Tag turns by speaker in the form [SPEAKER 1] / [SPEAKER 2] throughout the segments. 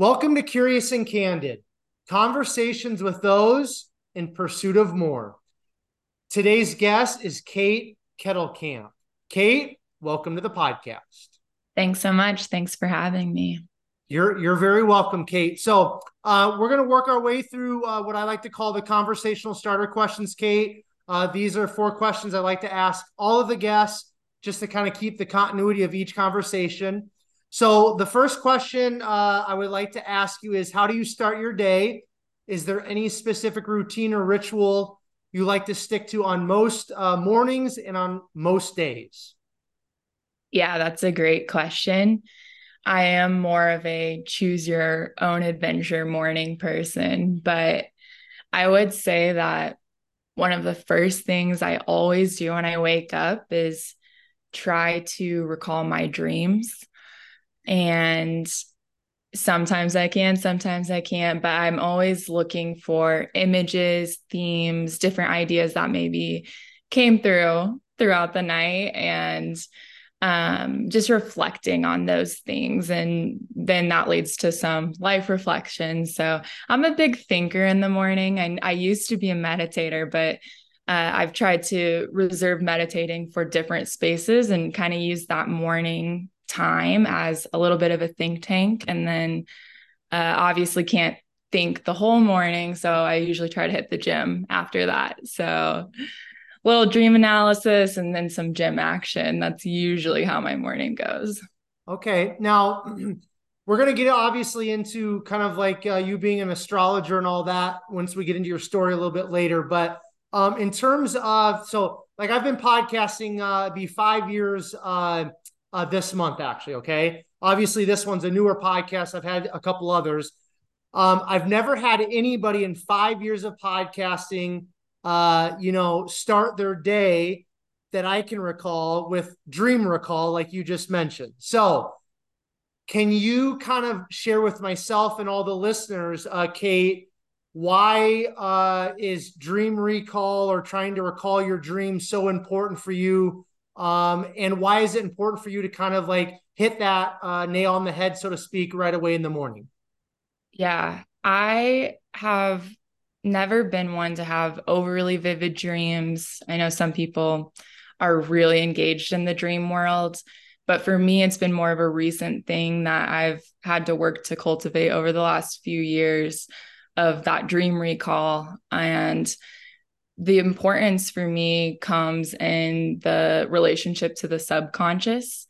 [SPEAKER 1] Welcome to Curious and Candid, conversations with those in pursuit of more. Today's guest is Kate Kettlekamp. Kate, welcome to the podcast.
[SPEAKER 2] Thanks so much. Thanks for having me.
[SPEAKER 1] You're you're very welcome, Kate. So uh, we're going to work our way through uh, what I like to call the conversational starter questions, Kate. Uh, these are four questions I like to ask all of the guests just to kind of keep the continuity of each conversation. So the first question uh, I would like to ask you is how do you start your day? Is there any specific routine or ritual you like to stick to on most uh, mornings and on most days?
[SPEAKER 2] Yeah, that's a great question. I am more of a choose your own adventure morning person, but I would say that one of the first things I always do when I wake up is try to recall my dreams. And sometimes I can, sometimes I can't, but I'm always looking for images, themes, different ideas that maybe came through throughout the night and um, just reflecting on those things. And then that leads to some life reflection. So I'm a big thinker in the morning. And I used to be a meditator, but uh, I've tried to reserve meditating for different spaces and kind of use that morning time as a little bit of a think tank. And then uh, obviously can't think the whole morning. So I usually try to hit the gym after that. So little dream analysis and then some gym action. That's usually how my morning goes.
[SPEAKER 1] Okay. Now, we're going to get obviously into kind of like uh, you being an astrologer and all that once we get into your story a little bit later. But um, in terms of, so like I've been podcasting, uh, be five years uh, uh, this month, actually. Okay. Obviously, this one's a newer podcast. I've had a couple others. Um, I've never had anybody in five years of podcasting uh, you know, start their day that I can recall with dream recall, like you just mentioned. So, can you kind of share with myself and all the listeners, uh, Kate, why uh, is dream recall or trying to recall your dreams so important for you? Um, and why is it important for you to kind of like hit that uh, nail on the head, so to speak, right away in the morning?
[SPEAKER 2] Yeah, I have never been one to have overly vivid dreams. I know some people are really engaged in the dream world, but for me, it's been more of a recent thing that I've had to work to cultivate over the last few years of that dream recall. And the importance for me comes in the relationship to the subconscious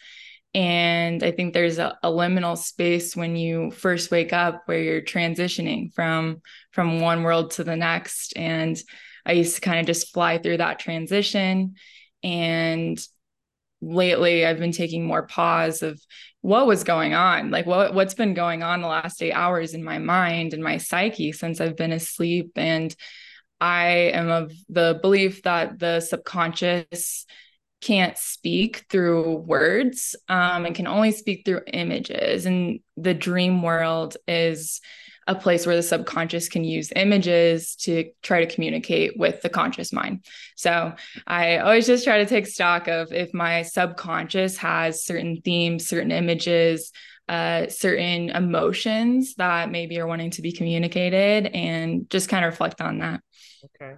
[SPEAKER 2] and I think there's a, a, liminal space when you first wake up where you're transitioning from from one world to the next. And I used to kind of just fly through that transition. And lately I've been taking more pause of what was going on, like what what's been going on the last eight hours in my mind and my psyche since I've been asleep. And I am of the belief that the subconscious can't speak through words um, and can only speak through images. And the dream world is a place where the subconscious can use images to try to communicate with the conscious mind. So I always just try to take stock of if my subconscious has certain themes, certain images, uh, certain emotions that maybe are wanting to be communicated and just kind of reflect on that.
[SPEAKER 1] Okay.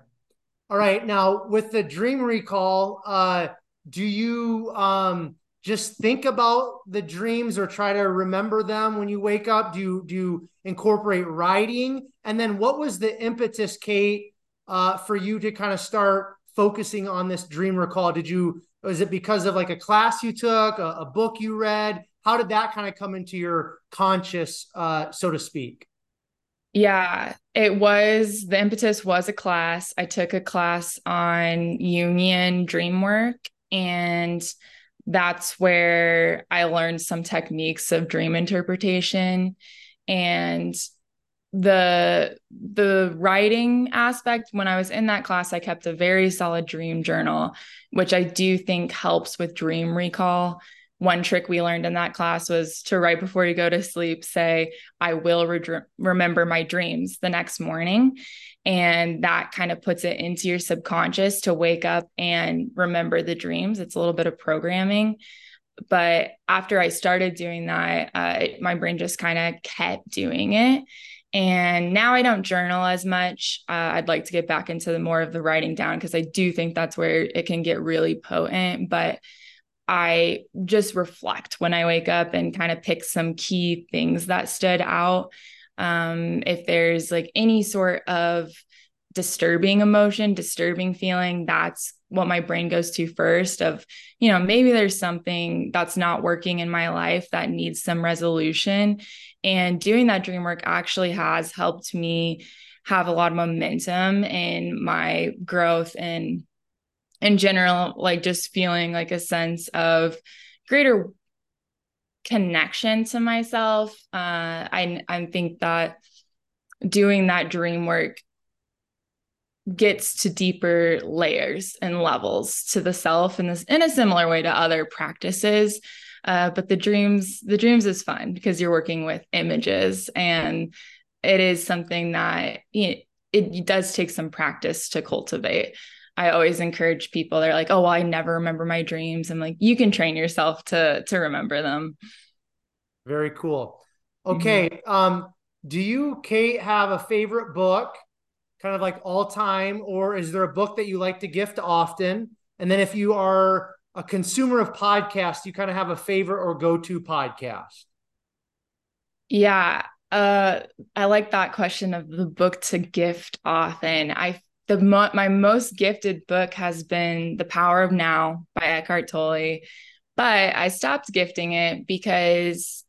[SPEAKER 1] All right. Now, with the dream recall, uh, do you um just think about the dreams or try to remember them when you wake up do you do you incorporate writing and then what was the impetus kate uh, for you to kind of start focusing on this dream recall did you was it because of like a class you took a, a book you read how did that kind of come into your conscious uh, so to speak
[SPEAKER 2] yeah, it was the impetus was a class. I took a class on Jungian dream work and that's where I learned some techniques of dream interpretation and the the writing aspect when i was in that class i kept a very solid dream journal which i do think helps with dream recall one trick we learned in that class was to right before you go to sleep say i will re- remember my dreams the next morning and that kind of puts it into your subconscious to wake up and remember the dreams it's a little bit of programming but after I started doing that, uh, my brain just kind of kept doing it. And now I don't journal as much. Uh, I'd like to get back into the more of the writing down because I do think that's where it can get really potent. But I just reflect when I wake up and kind of pick some key things that stood out. Um, if there's like any sort of disturbing emotion, disturbing feeling, that's what my brain goes to first of, you know, maybe there's something that's not working in my life that needs some resolution. And doing that dream work actually has helped me have a lot of momentum in my growth and in general, like just feeling like a sense of greater connection to myself. Uh, I I think that doing that dream work gets to deeper layers and levels to the self in this in a similar way to other practices uh, but the dreams the dreams is fun because you're working with images and it is something that you know, it does take some practice to cultivate i always encourage people they're like oh well i never remember my dreams i'm like you can train yourself to to remember them
[SPEAKER 1] very cool okay mm-hmm. um do you kate have a favorite book kind of like all time, or is there a book that you like to gift often? And then if you are a consumer of podcasts, you kind of have a favorite or go to podcast?
[SPEAKER 2] Yeah. Uh, I like that question of the book to gift often. I the mo- my most gifted book has been The Power of Now by Eckhart Tolle, but I stopped gifting it because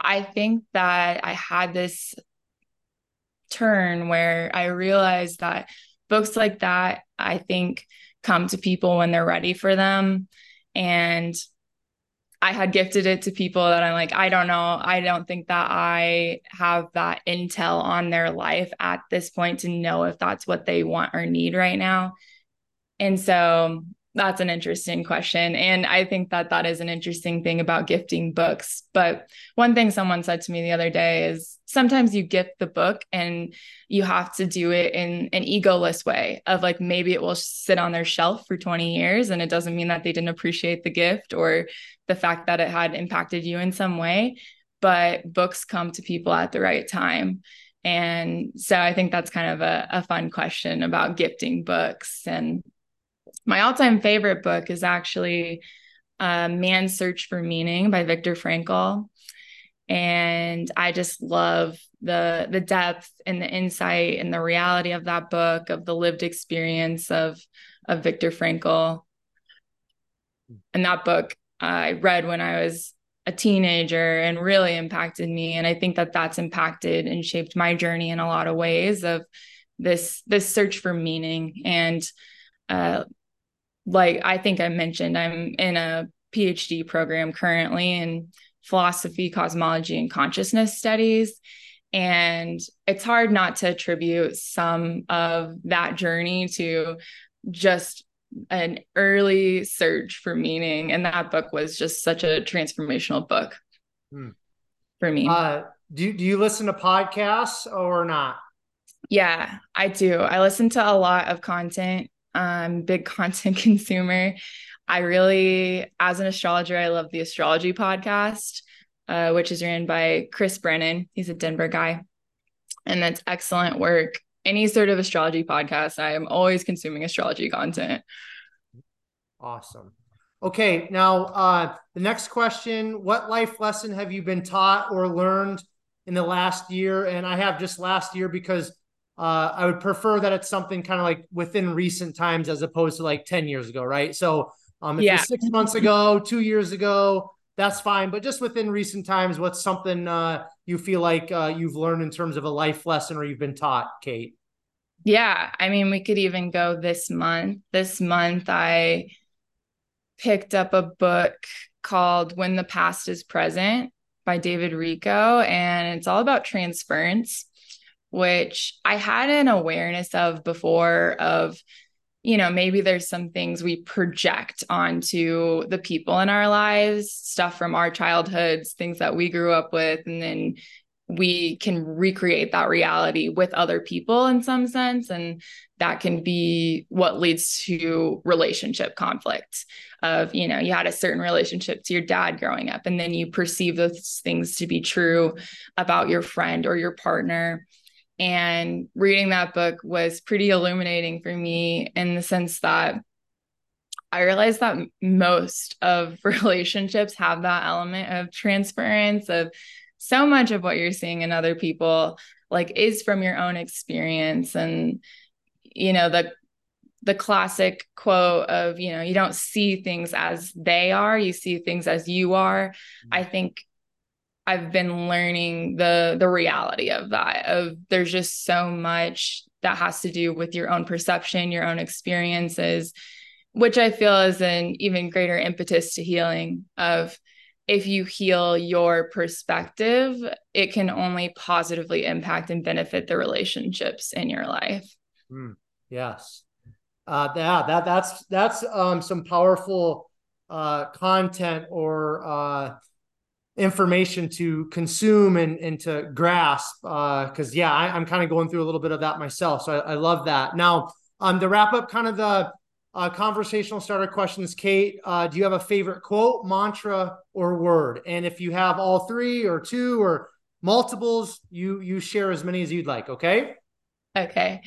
[SPEAKER 2] I think that I had this turn where I realized that books like that, I think, come to people when they're ready for them. And I had gifted it to people that I'm like, I don't know. I don't think that I have that intel on their life at this point to know if that's what they want or need right now. And so that's an interesting question. And I think that that is an interesting thing about gifting books. But one thing someone said to me the other day is sometimes you gift the book and you have to do it in an egoless way of like maybe it will sit on their shelf for 20 years and it doesn't mean that they didn't appreciate the gift or the fact that it had impacted you in some way. But books come to people at the right time. And so I think that's kind of a, a fun question about gifting books and my all-time favorite book is actually uh, Man's Search for Meaning by Viktor Frankl. And I just love the the depth and the insight and the reality of that book, of the lived experience of of Viktor Frankl. And that book I read when I was a teenager and really impacted me. And I think that that's impacted and shaped my journey in a lot of ways of this this search for meaning and uh, like I think I mentioned, I'm in a PhD program currently in philosophy, cosmology, and consciousness studies. And it's hard not to attribute some of that journey to just an early search for meaning. And that book was just such a transformational book hmm. for me.
[SPEAKER 1] Uh, do, do you listen to podcasts or not?
[SPEAKER 2] Yeah, I do. I listen to a lot of content um, big content consumer. I really, as an astrologer, I love the astrology podcast, uh, which is ran by Chris Brennan. He's a Denver guy, and that's excellent work. Any sort of astrology podcast, I am always consuming astrology content.
[SPEAKER 1] Awesome. Okay, now uh, the next question: What life lesson have you been taught or learned in the last year? And I have just last year because uh, I would prefer that it's something kind of like within recent times as opposed to like 10 years ago, right? So um, if yeah. six months ago, two years ago, that's fine. But just within recent times, what's something uh, you feel like uh, you've learned in terms of a life lesson or you've been taught, Kate?
[SPEAKER 2] Yeah. I mean, we could even go this month. This month, I picked up a book called When the Past is Present by David Richo, and it's all about transference which I had an awareness of before of you know maybe there's some things we project onto the people in our lives stuff from our childhoods things that we grew up with and then we can recreate that reality with other people in some sense and that can be what leads to relationship conflict of you know you had a certain relationship to your dad growing up and then you perceive those things to be true about your friend or your partner and reading that book was pretty illuminating for me in the sense that I realized that most of relationships have that element of transference of so much of what you're seeing in other people like is from your own experience and you know the the classic quote of you know you don't see things as they are you see things as you are mm-hmm. i think i've been learning the the reality of that of there's just so much that has to do with your own perception your own experiences which i feel is an even greater impetus to healing of if you heal your perspective, it can only positively impact and benefit the relationships in your life.
[SPEAKER 1] Mm, yes. Uh, yeah, that that's that's um, some powerful uh, content or uh, information to consume and, and to grasp. Because uh, yeah, I, am kind of going through a little bit of that myself, so I, I love that. Now, um, to wrap up, kind of the uh, conversational starter questions, Kate. Uh, do you have a favorite quote, mantra, or word? And if you have all three or two or multiples, you you share as many as you'd like. Okay.
[SPEAKER 2] Okay.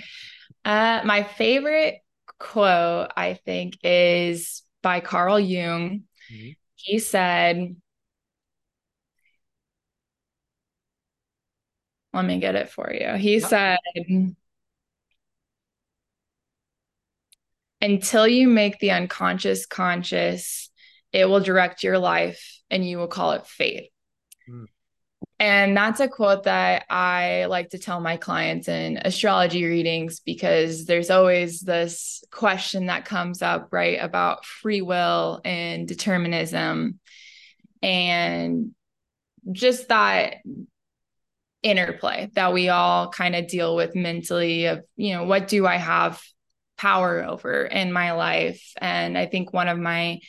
[SPEAKER 2] Uh, my favorite quote, I think, is by Carl Jung. Mm-hmm. He said, "Let me get it for you." He said until you make the unconscious conscious, it will direct your life and you will call it fate. Mm. And that's a quote that I like to tell my clients in astrology readings because there's always this question that comes up, right, about free will and determinism. And just that interplay that we all kind of deal with mentally of, you know, what do I have power over in my life. And I think one of my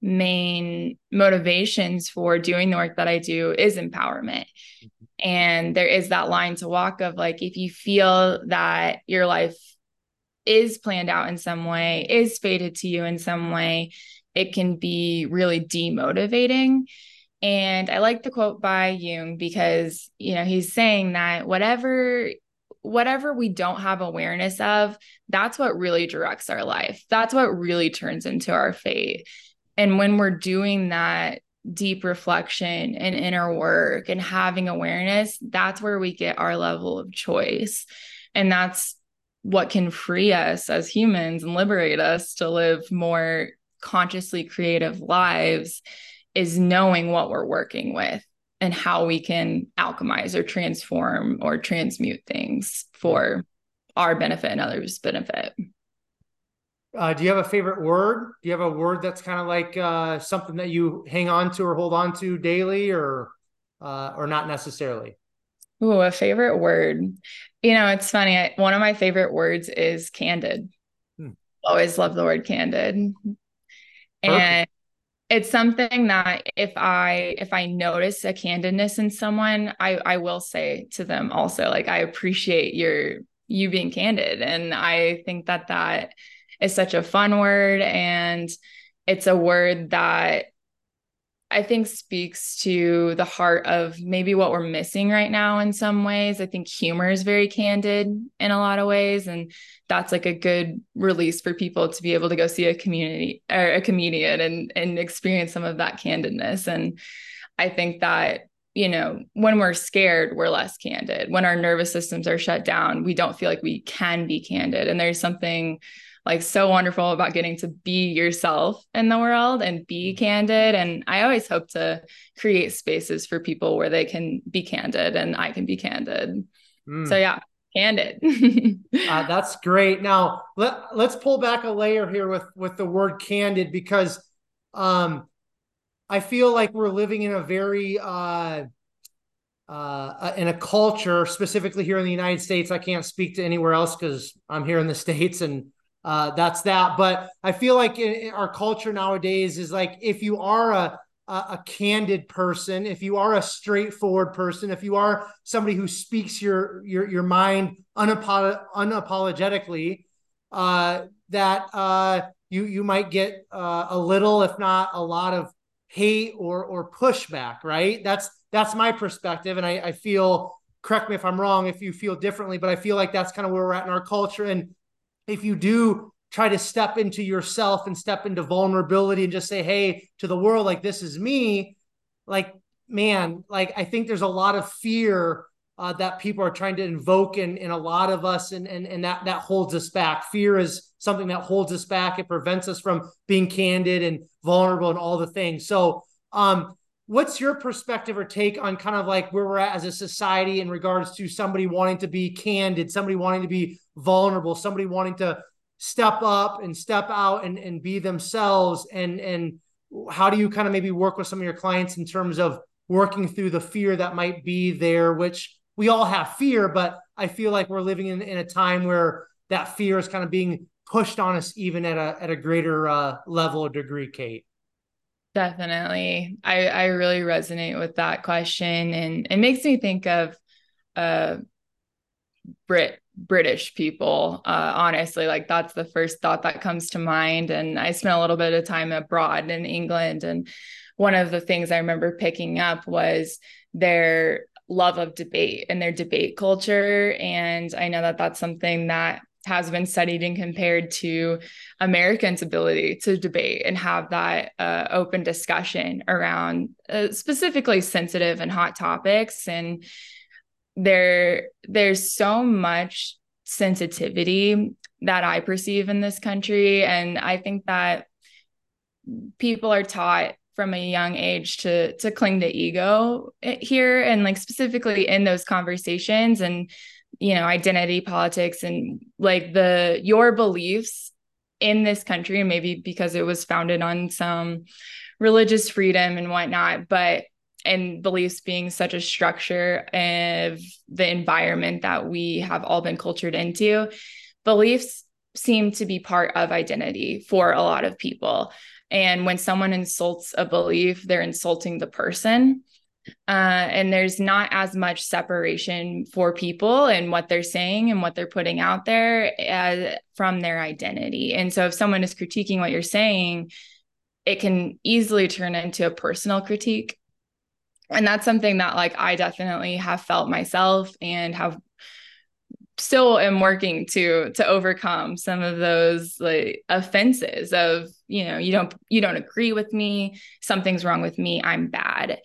[SPEAKER 2] main motivations for doing the work that I do is empowerment. Mm-hmm. And there is that line to walk of like, if you feel that your life is planned out in some way, is fated to you in some way, it can be really demotivating. And I like the quote by Jung because, you know, he's saying that whatever whatever we don't have awareness of, that's what really directs our life. That's what really turns into our fate. And when we're doing that deep reflection and inner work and having awareness, that's where we get our level of choice. And that's what can free us as humans and liberate us to live more consciously creative lives is knowing what we're working with and how we can alchemize or transform or transmute things for our benefit and others' benefit.
[SPEAKER 1] Uh, do you have a favorite word? Do you have a word that's kind of like uh, something that you hang on to or hold on to daily, or uh, or not necessarily?
[SPEAKER 2] Oh, a favorite word. You know, it's funny. I, one of my favorite words is candid. Hmm. Always love the word candid. Perfect. And it's something that if i if i notice a candidness in someone i i will say to them also like i appreciate your you being candid. And i think that that is such a fun word and it's a word that I think speaks to the heart of maybe what we're missing right now in some ways. I think humor is very candid in a lot of ways. And that's like a good release for people to be able to go see a community or a comedian and and experience some of that candidness. And I think that, you know, when we're scared, we're less candid. When our nervous systems are shut down, we don't feel like we can be candid. And there's something like so wonderful about getting to be yourself in the world and be mm-hmm. candid. And I always hope to create spaces for people where they can be candid and I can be candid. Mm. So yeah, candid.
[SPEAKER 1] uh, that's great. Now let let's pull back a layer here with with the word candid because um I feel like we're living in a very uh uh, in a culture, specifically here in the United States. I can't speak to anywhere else because I'm here in the States and uh, that's that. But I feel like our culture nowadays is like if you are a a, a candid person, if you are a straightforward person, if you are somebody who speaks your your your mind unapolo- unapologetically, uh, that uh, you you might get uh, a little, if not a lot of hate or or pushback. Right? That's that's my perspective, and I, I feel. Correct me if I'm wrong. If you feel differently, but I feel like that's kind of where we're at in our culture. And if you do try to step into yourself and step into vulnerability and just say, hey, to the world, like this is me, like, man, like I think there's a lot of fear uh, that people are trying to invoke in, in a lot of us, and, and, and that, that holds us back. Fear is something that holds us back. It prevents us from being candid and vulnerable and all the things. So, um, what's your perspective or take on kind of like where we're at as a society in regards to somebody wanting to be candid, somebody wanting to be vulnerable, somebody wanting to step up and step out and, and be themselves? And and how do you kind of maybe work with some of your clients in terms of working through the fear that might be there which we all have fear but i feel like we're living in, in a time where that fear is kind of being pushed on us even at a at a greater uh, level or degree kate
[SPEAKER 2] definitely i i really resonate with that question and it makes me think of uh brit British people. Uh, honestly, like that's the first thought that comes to mind. And I spent a little bit of time abroad in England. And one of the things I remember picking up was their love of debate and their debate culture. And I know that that's something that has been studied and compared to Americans' ability to debate and have that uh, open discussion around uh, specifically sensitive and hot topics. And there there's so much sensitivity that I perceive in this country and I think that people are taught from a young age to to cling to ego here and like specifically in those conversations and you know identity politics and like the your beliefs in this country and maybe because it was founded on some religious freedom and whatnot but and beliefs being such a structure of the environment that we have all been cultured into, beliefs seem to be part of identity for a lot of people. And when someone insults a belief, they're insulting the person. Uh, and there's not as much separation for people and what they're saying and what they're putting out there as, from their identity. And so if someone is critiquing what you're saying, it can easily turn into a personal critique. And that's something that like i definitely have felt myself and have still am working to to overcome some of those like offenses of you know you don't you don't agree with me. Something's wrong with me. I'm bad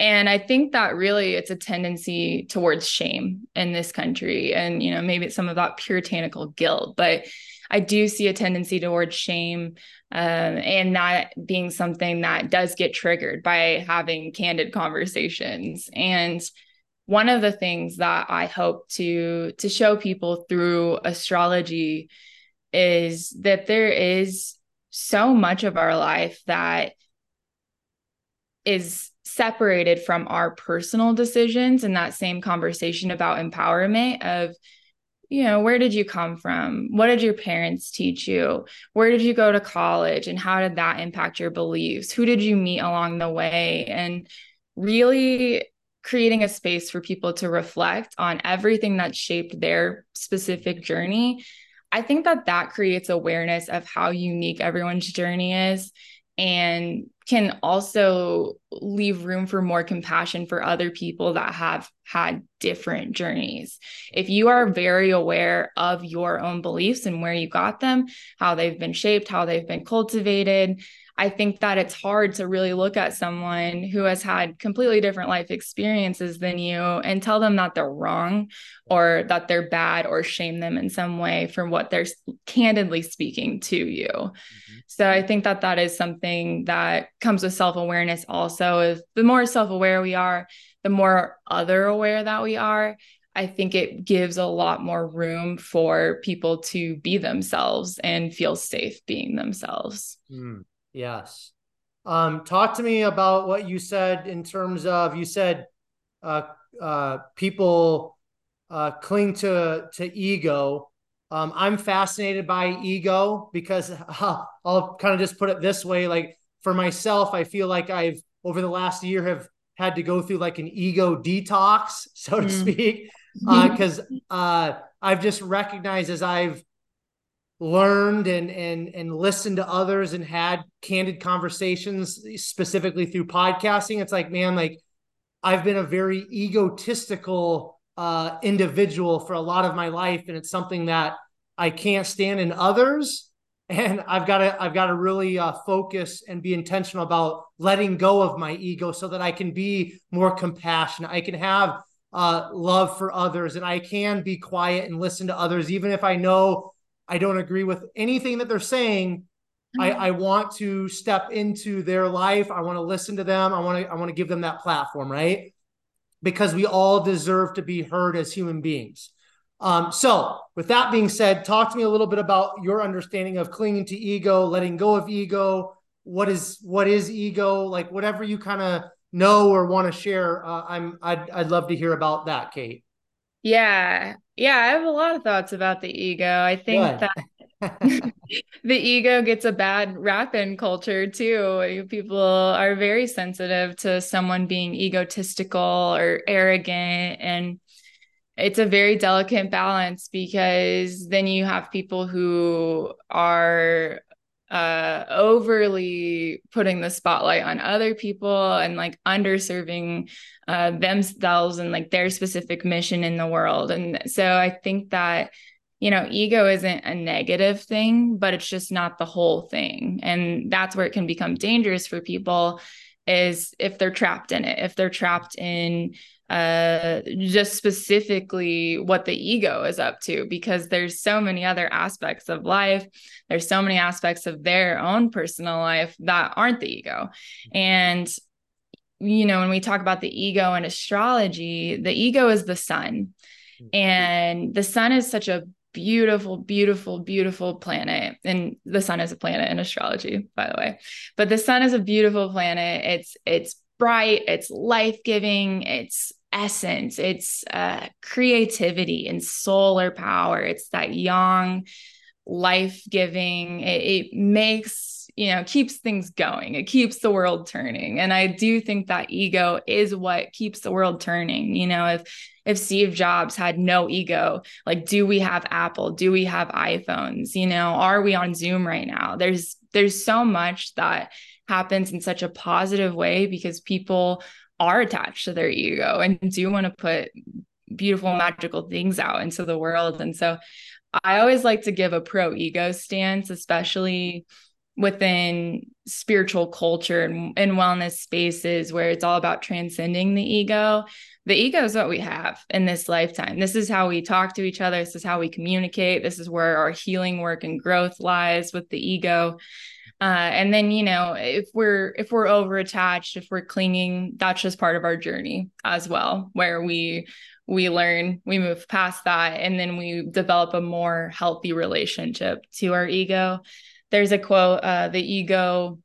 [SPEAKER 2] and i think that really it's a tendency towards shame in this country and you know maybe it's some of that puritanical guilt but i do see a tendency towards shame um, and that being something that does get triggered by having candid conversations. And one of the things that i hope to to show people through astrology is that there is so much of our life that is separated from our personal decisions in that same conversation about empowerment of you know, where did you come from? What did your parents teach you? Where did you go to college? And how did that impact your beliefs? Who did you meet along the way? And really creating a space for people to reflect on everything that shaped their specific journey. I think that that creates awareness of how unique everyone's journey is and can also leave room for more compassion for other people that have had different journeys. If you are very aware of your own beliefs and where you got them, how they've been shaped, how they've been cultivated, I think that it's hard to really look at someone who has had completely different life experiences than you and tell them that they're wrong or that they're bad or shame them in some way for what they're candidly speaking to you. Mm-hmm. So I think that that is something that comes with self-awareness also is the more self-aware we are, the more other aware that we are, I think it gives a lot more room for people to be themselves and feel safe being themselves.
[SPEAKER 1] Mm. Yes. Um, talk to me about what you said in terms of you said uh, uh, people uh, cling to to ego. Um, I'm fascinated by ego because uh, I'll kind of just put it this way: like for myself, I feel like I've over the last year have had to go through like an ego detox, so to mm. speak, because uh, uh, I've just recognized as I've learned and and and listened to others and had candid conversations specifically through podcasting it's like man like i've been a very egotistical uh individual for a lot of my life and it's something that i can't stand in others. And i've got to i've got to really uh, focus and be intentional about letting go of my ego so that i can be more compassionate. I can have uh, love for others and i can be quiet and listen to others even if i know I don't agree with anything that they're saying. I, mm-hmm. I want to step into their life. I want to listen to them. I want to I want to give them that platform, right? Because we all deserve to be heard as human beings. Um, so, with that being said, talk to me a little bit about your understanding of clinging to ego, letting go of ego. What is what is ego? Like whatever you kind of know or want to share. Uh, I'm I'd I'd love to hear about that, Kate.
[SPEAKER 2] Yeah. Yeah, I have a lot of thoughts about the ego. I think Good. that the ego gets a bad rap in culture too. People are very sensitive to someone being egotistical or arrogant and it's a very delicate balance because then you have people who are uh overly putting the spotlight on other people and like underserving uh themselves and like their specific mission in the world. And so i think that you know ego isn't a negative thing but it's just not the whole thing. And that's where it can become dangerous for people is if they're trapped in it. If they're trapped in uh, just specifically what the ego is up to because there's so many other aspects of life. There's so many aspects of their own personal life that aren't the ego. And you know when we talk about the ego in astrology the ego is the sun. Mm-hmm. and the sun is such a beautiful beautiful beautiful planet. And the sun is a planet in astrology by the way. But the sun is a beautiful planet. It's it's bright it's life-giving it's essence, it's uh, creativity and solar power. It's that yang, life giving. It, it makes, you know, keeps things going. It keeps the world turning. And I do think that ego is what keeps the world turning. You know, if if Steve Jobs had no ego, like do we have Apple? Do we have iPhones? You know, are we on Zoom right now? There's there's so much that happens in such a positive way because people are attached to their ego and do want to put beautiful magical things out into the world. And so i always like to give a pro ego stance especially within spiritual culture and, and wellness spaces where it's all about transcending the ego. The ego is what we have in this lifetime. This is how we talk to each other. This is how we communicate. This is where our healing work and growth lies with the ego uh, and then you know if we're if we're over attached if we're clinging that's just part of our journey as well where we we learn we move past that and then we develop a more healthy relationship to our ego. There's a quote uh, the ego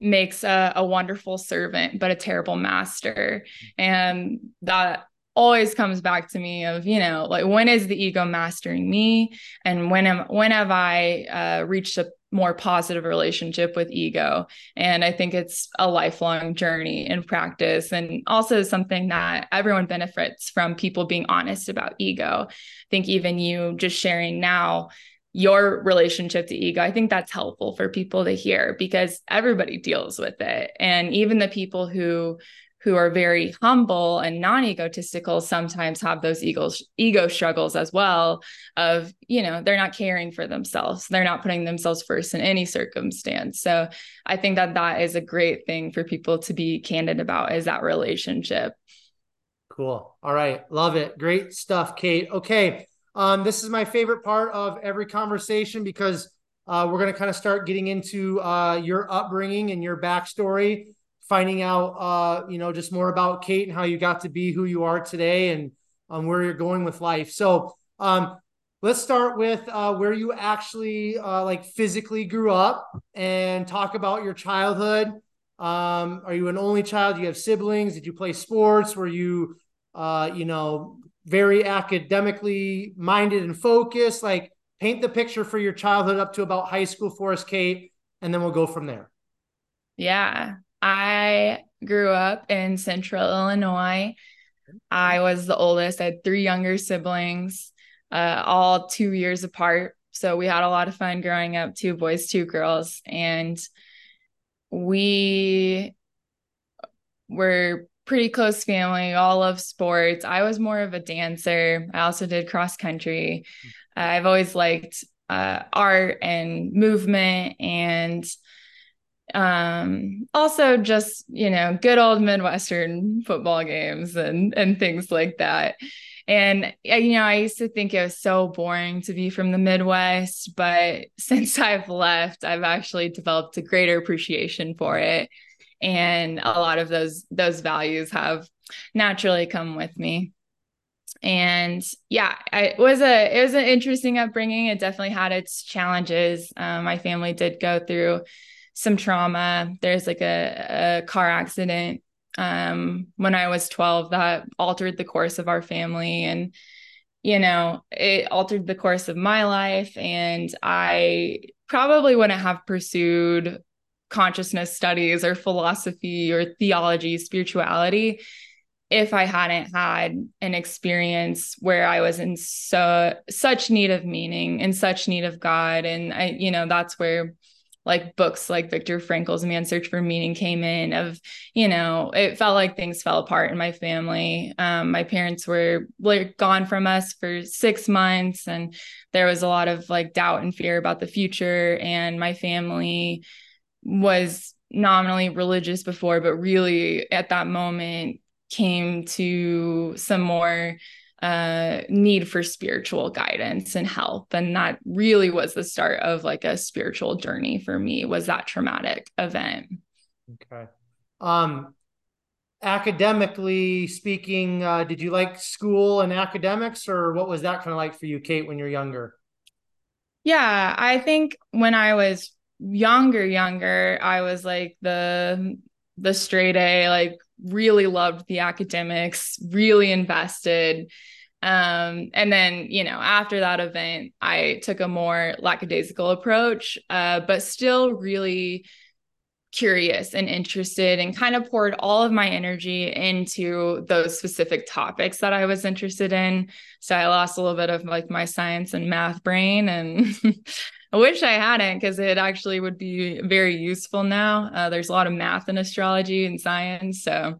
[SPEAKER 2] makes a, a wonderful servant but a terrible master. And that always comes back to me of you know like when is the ego mastering me? And when am when have i uh, reached a more positive relationship with ego. And I think it's a lifelong journey in practice and also something that everyone benefits from people being honest about ego. I think even you just sharing now your relationship to ego, I think that's helpful for people to hear because everybody deals with it. And even the people who who are very humble and non-egotistical sometimes have those ego ego struggles as well of you know they're not caring for themselves. They're not putting themselves first in any circumstance. So i think that that is a great thing for people to be candid about is that relationship.
[SPEAKER 1] Cool. All right. Love it. Great stuff kate. Okay. Um this is my favorite part of every conversation because uh, we're going to kind of start getting into uh, your upbringing and your backstory finding out, uh, you know, just more about Kate and how you got to be who you are today and um, where you're going with life. So, um, let's start with uh, where you actually uh, like physically grew up and talk about your childhood. Um, are you an only child? Do you have siblings? Did you play sports? Were you, uh, you know, very academically minded and focused? Like, paint the picture for your childhood up to about high school for us, Kate, and then we'll go from there.
[SPEAKER 2] Yeah. I grew up in central Illinois. I was the oldest. I had three younger siblings, uh, all two years apart. So we had a lot of fun growing up, two boys, two girls. And we were pretty close family, all love sports. I was more of a dancer. I also did cross country. Uh, I've always liked uh, art and movement and um also just you know good old midwestern football games and and things like that. And you know i used to think it was so boring to be from the midwest but since i've left i've actually developed a greater appreciation for it. And a lot of those those values have naturally come with me. And yeah it was a it was an interesting upbringing. It definitely had its challenges. Um, my family did go through some trauma. There's like a, a car accident um, when I was 12 that altered the course of our family. And, you know, it altered the course of my life. And I probably wouldn't have pursued consciousness studies or philosophy or theology, spirituality if I hadn't had an experience where I was in so such need of meaning in such need of God. And I, you know, that's where like books like Viktor Frankl's Man's Search for Meaning came in of, you know, it felt like things fell apart in my family. Um, my parents were like gone from us for six months and there was a lot of like doubt and fear about the future. And my family was nominally religious before, but really at that moment came to some more uh, need for spiritual guidance and help. And that really was the start of like a spiritual journey for me was that traumatic event.
[SPEAKER 1] Okay. Um, academically speaking, uh, did you like school and academics or what was that kind of like for you, Kate, when you're younger?
[SPEAKER 2] Yeah, I think when I was younger, younger, I was like the the straight A, like really loved the academics, really invested. Um, and then, you know, after that event, I took a more lackadaisical approach, uh, but still really curious and interested and kind of poured all of my energy into those specific topics that I was interested in. So I lost a little bit of like my science and math brain and I wish I hadn't because it actually would be very useful now. Uh, there's a lot of math in astrology and science. So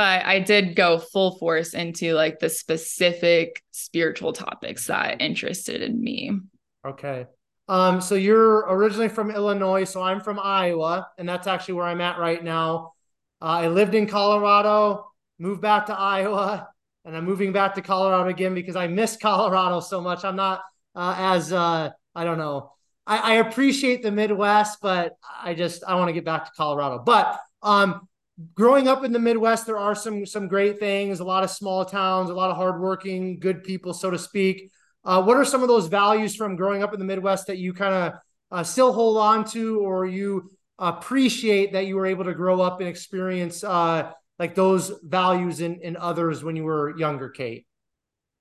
[SPEAKER 2] but I did go full force into like the specific spiritual topics that interested in me.
[SPEAKER 1] Okay. Um, so you're originally from Illinois, so I'm from Iowa, and that's actually where I'm at right now. Uh, I lived in Colorado, moved back to Iowa, and I'm moving back to Colorado again because I miss Colorado so much. I'm not uh, as uh, I don't know. I, I appreciate the Midwest, but I just I want to get back to Colorado. But um, growing up in the Midwest, there are some some great things. A lot of small towns, a lot of hardworking, good people, so to speak. Uh, what are some of those values from growing up in the Midwest that you kind of uh, still hold on to, or you appreciate that you were able to grow up and experience uh, like those values in in others when you were younger, Kate?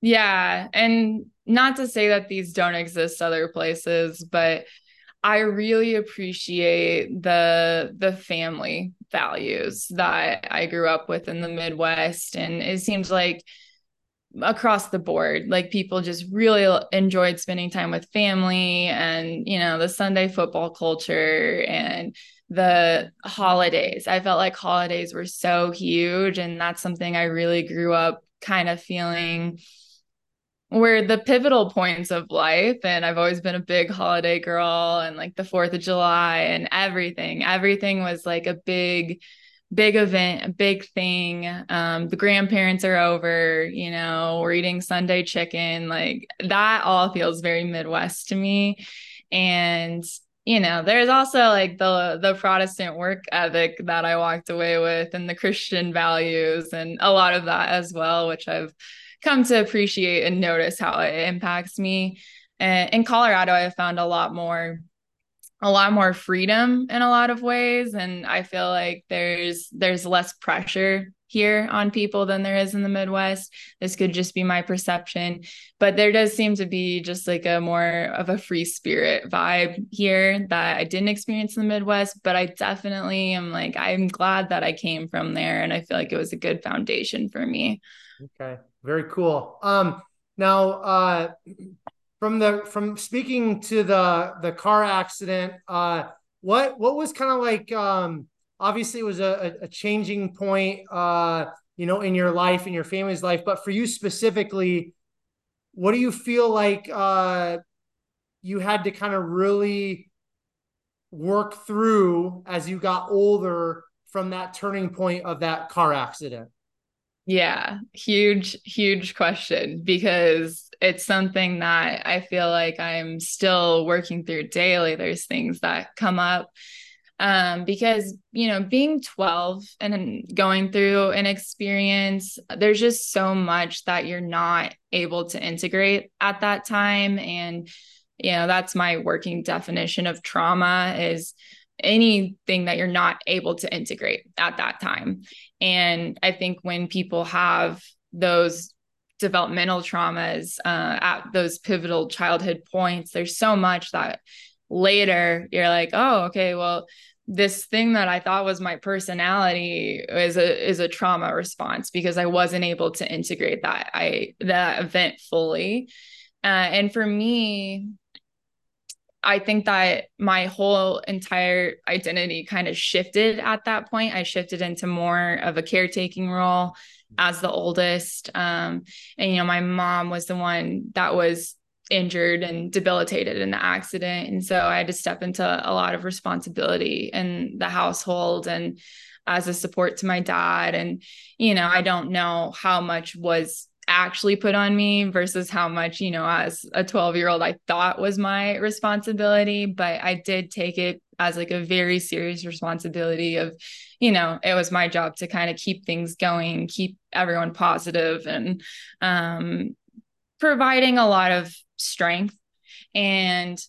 [SPEAKER 2] Yeah, and not to say that these don't exist other places, but I really appreciate the the family values that I grew up with in the Midwest and it seems like across the board like people just really enjoyed spending time with family and you know the Sunday football culture and the holidays. I felt like holidays were so huge and that's something I really grew up kind of feeling were the pivotal points of life and i've always been a big holiday girl and like the 4th of july and everything. Everything was like a big big event a big thing. Um the grandparents are over you know we're eating sunday chicken. Like that all feels very midwest to me. And you know there's also like the the protestant work ethic that i walked away with and the christian values and a lot of that as well which i've come to appreciate and notice how it impacts me. And in Colorado, I found a lot more a lot more freedom in a lot of ways and i feel like there's there's less pressure here on people than there is in the Midwest. This could just be my perception, but there does seem to be just like a more of a free spirit vibe here that I didn't experience in the Midwest, but I definitely am like, I'm glad that I came from there. And I feel like it was a good foundation for me.
[SPEAKER 1] Okay. Very cool. Um, now, uh, from the from speaking to the the car accident, uh, what what was kind of like um obviously it was a, a changing point uh you know in your life in your family's life but for you specifically what do you feel like uh you had to kind of really work through as you got older from that turning point of that car accident
[SPEAKER 2] yeah huge huge question because it's something that i feel like i'm still working through daily. There's things that come up um, because you know being 12 and going through an experience there's just so much that you're not able to integrate at that time. And you know that's my working definition of trauma is anything that you're not able to integrate at that time and i think when people have those developmental traumas uh, at those pivotal childhood points there's so much that later you're like oh okay well this thing that I thought was my personality is a is a trauma response because I wasn't able to integrate that I that event fully. Uh, and for me, I think that my whole entire identity kind of shifted at that point. I shifted into more of a caretaking role as the oldest. Um, and you know, my mom was the one that was injured and debilitated in the accident. And so I had to step into a lot of responsibility in the household and as a support to my dad. And, you know, I don't know how much was actually put on me versus how much, you know, as a 12 year old, I thought was my responsibility. But I did take it as like a very serious responsibility of, you know, it was my job to kind of keep things going, keep everyone positive and um, providing a lot of strength and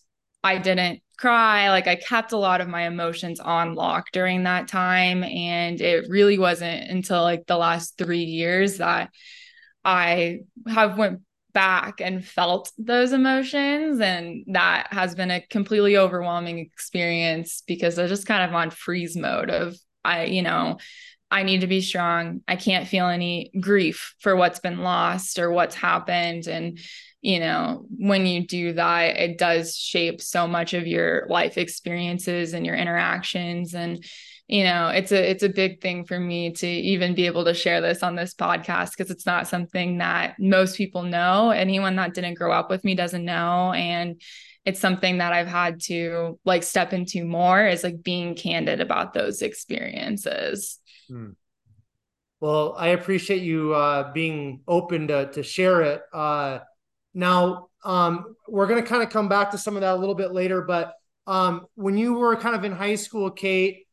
[SPEAKER 2] I didn't cry. Like I kept a lot of my emotions on lock during that time. And it really wasn't until like the last three years that I have went back and felt those emotions. And that has been a completely overwhelming experience because I just kind of on freeze mode of I, you know, I need to be strong. I can't feel any grief for what's been lost or what's happened. And you know, when you do that, it does shape so much of your life experiences and your interactions. And, you know, it's a it's a big thing for me to even be able to share this on this podcast because it's not something that most people know. Anyone that didn't grow up with me doesn't know. And it's something that I've had to like step into more is like being candid about those experiences. Hmm.
[SPEAKER 1] Well, I appreciate you uh, being open to to share it. Uh, now, um, we're going to kind of come back to some of that a little bit later, but um, when you were kind of in high school, Kate,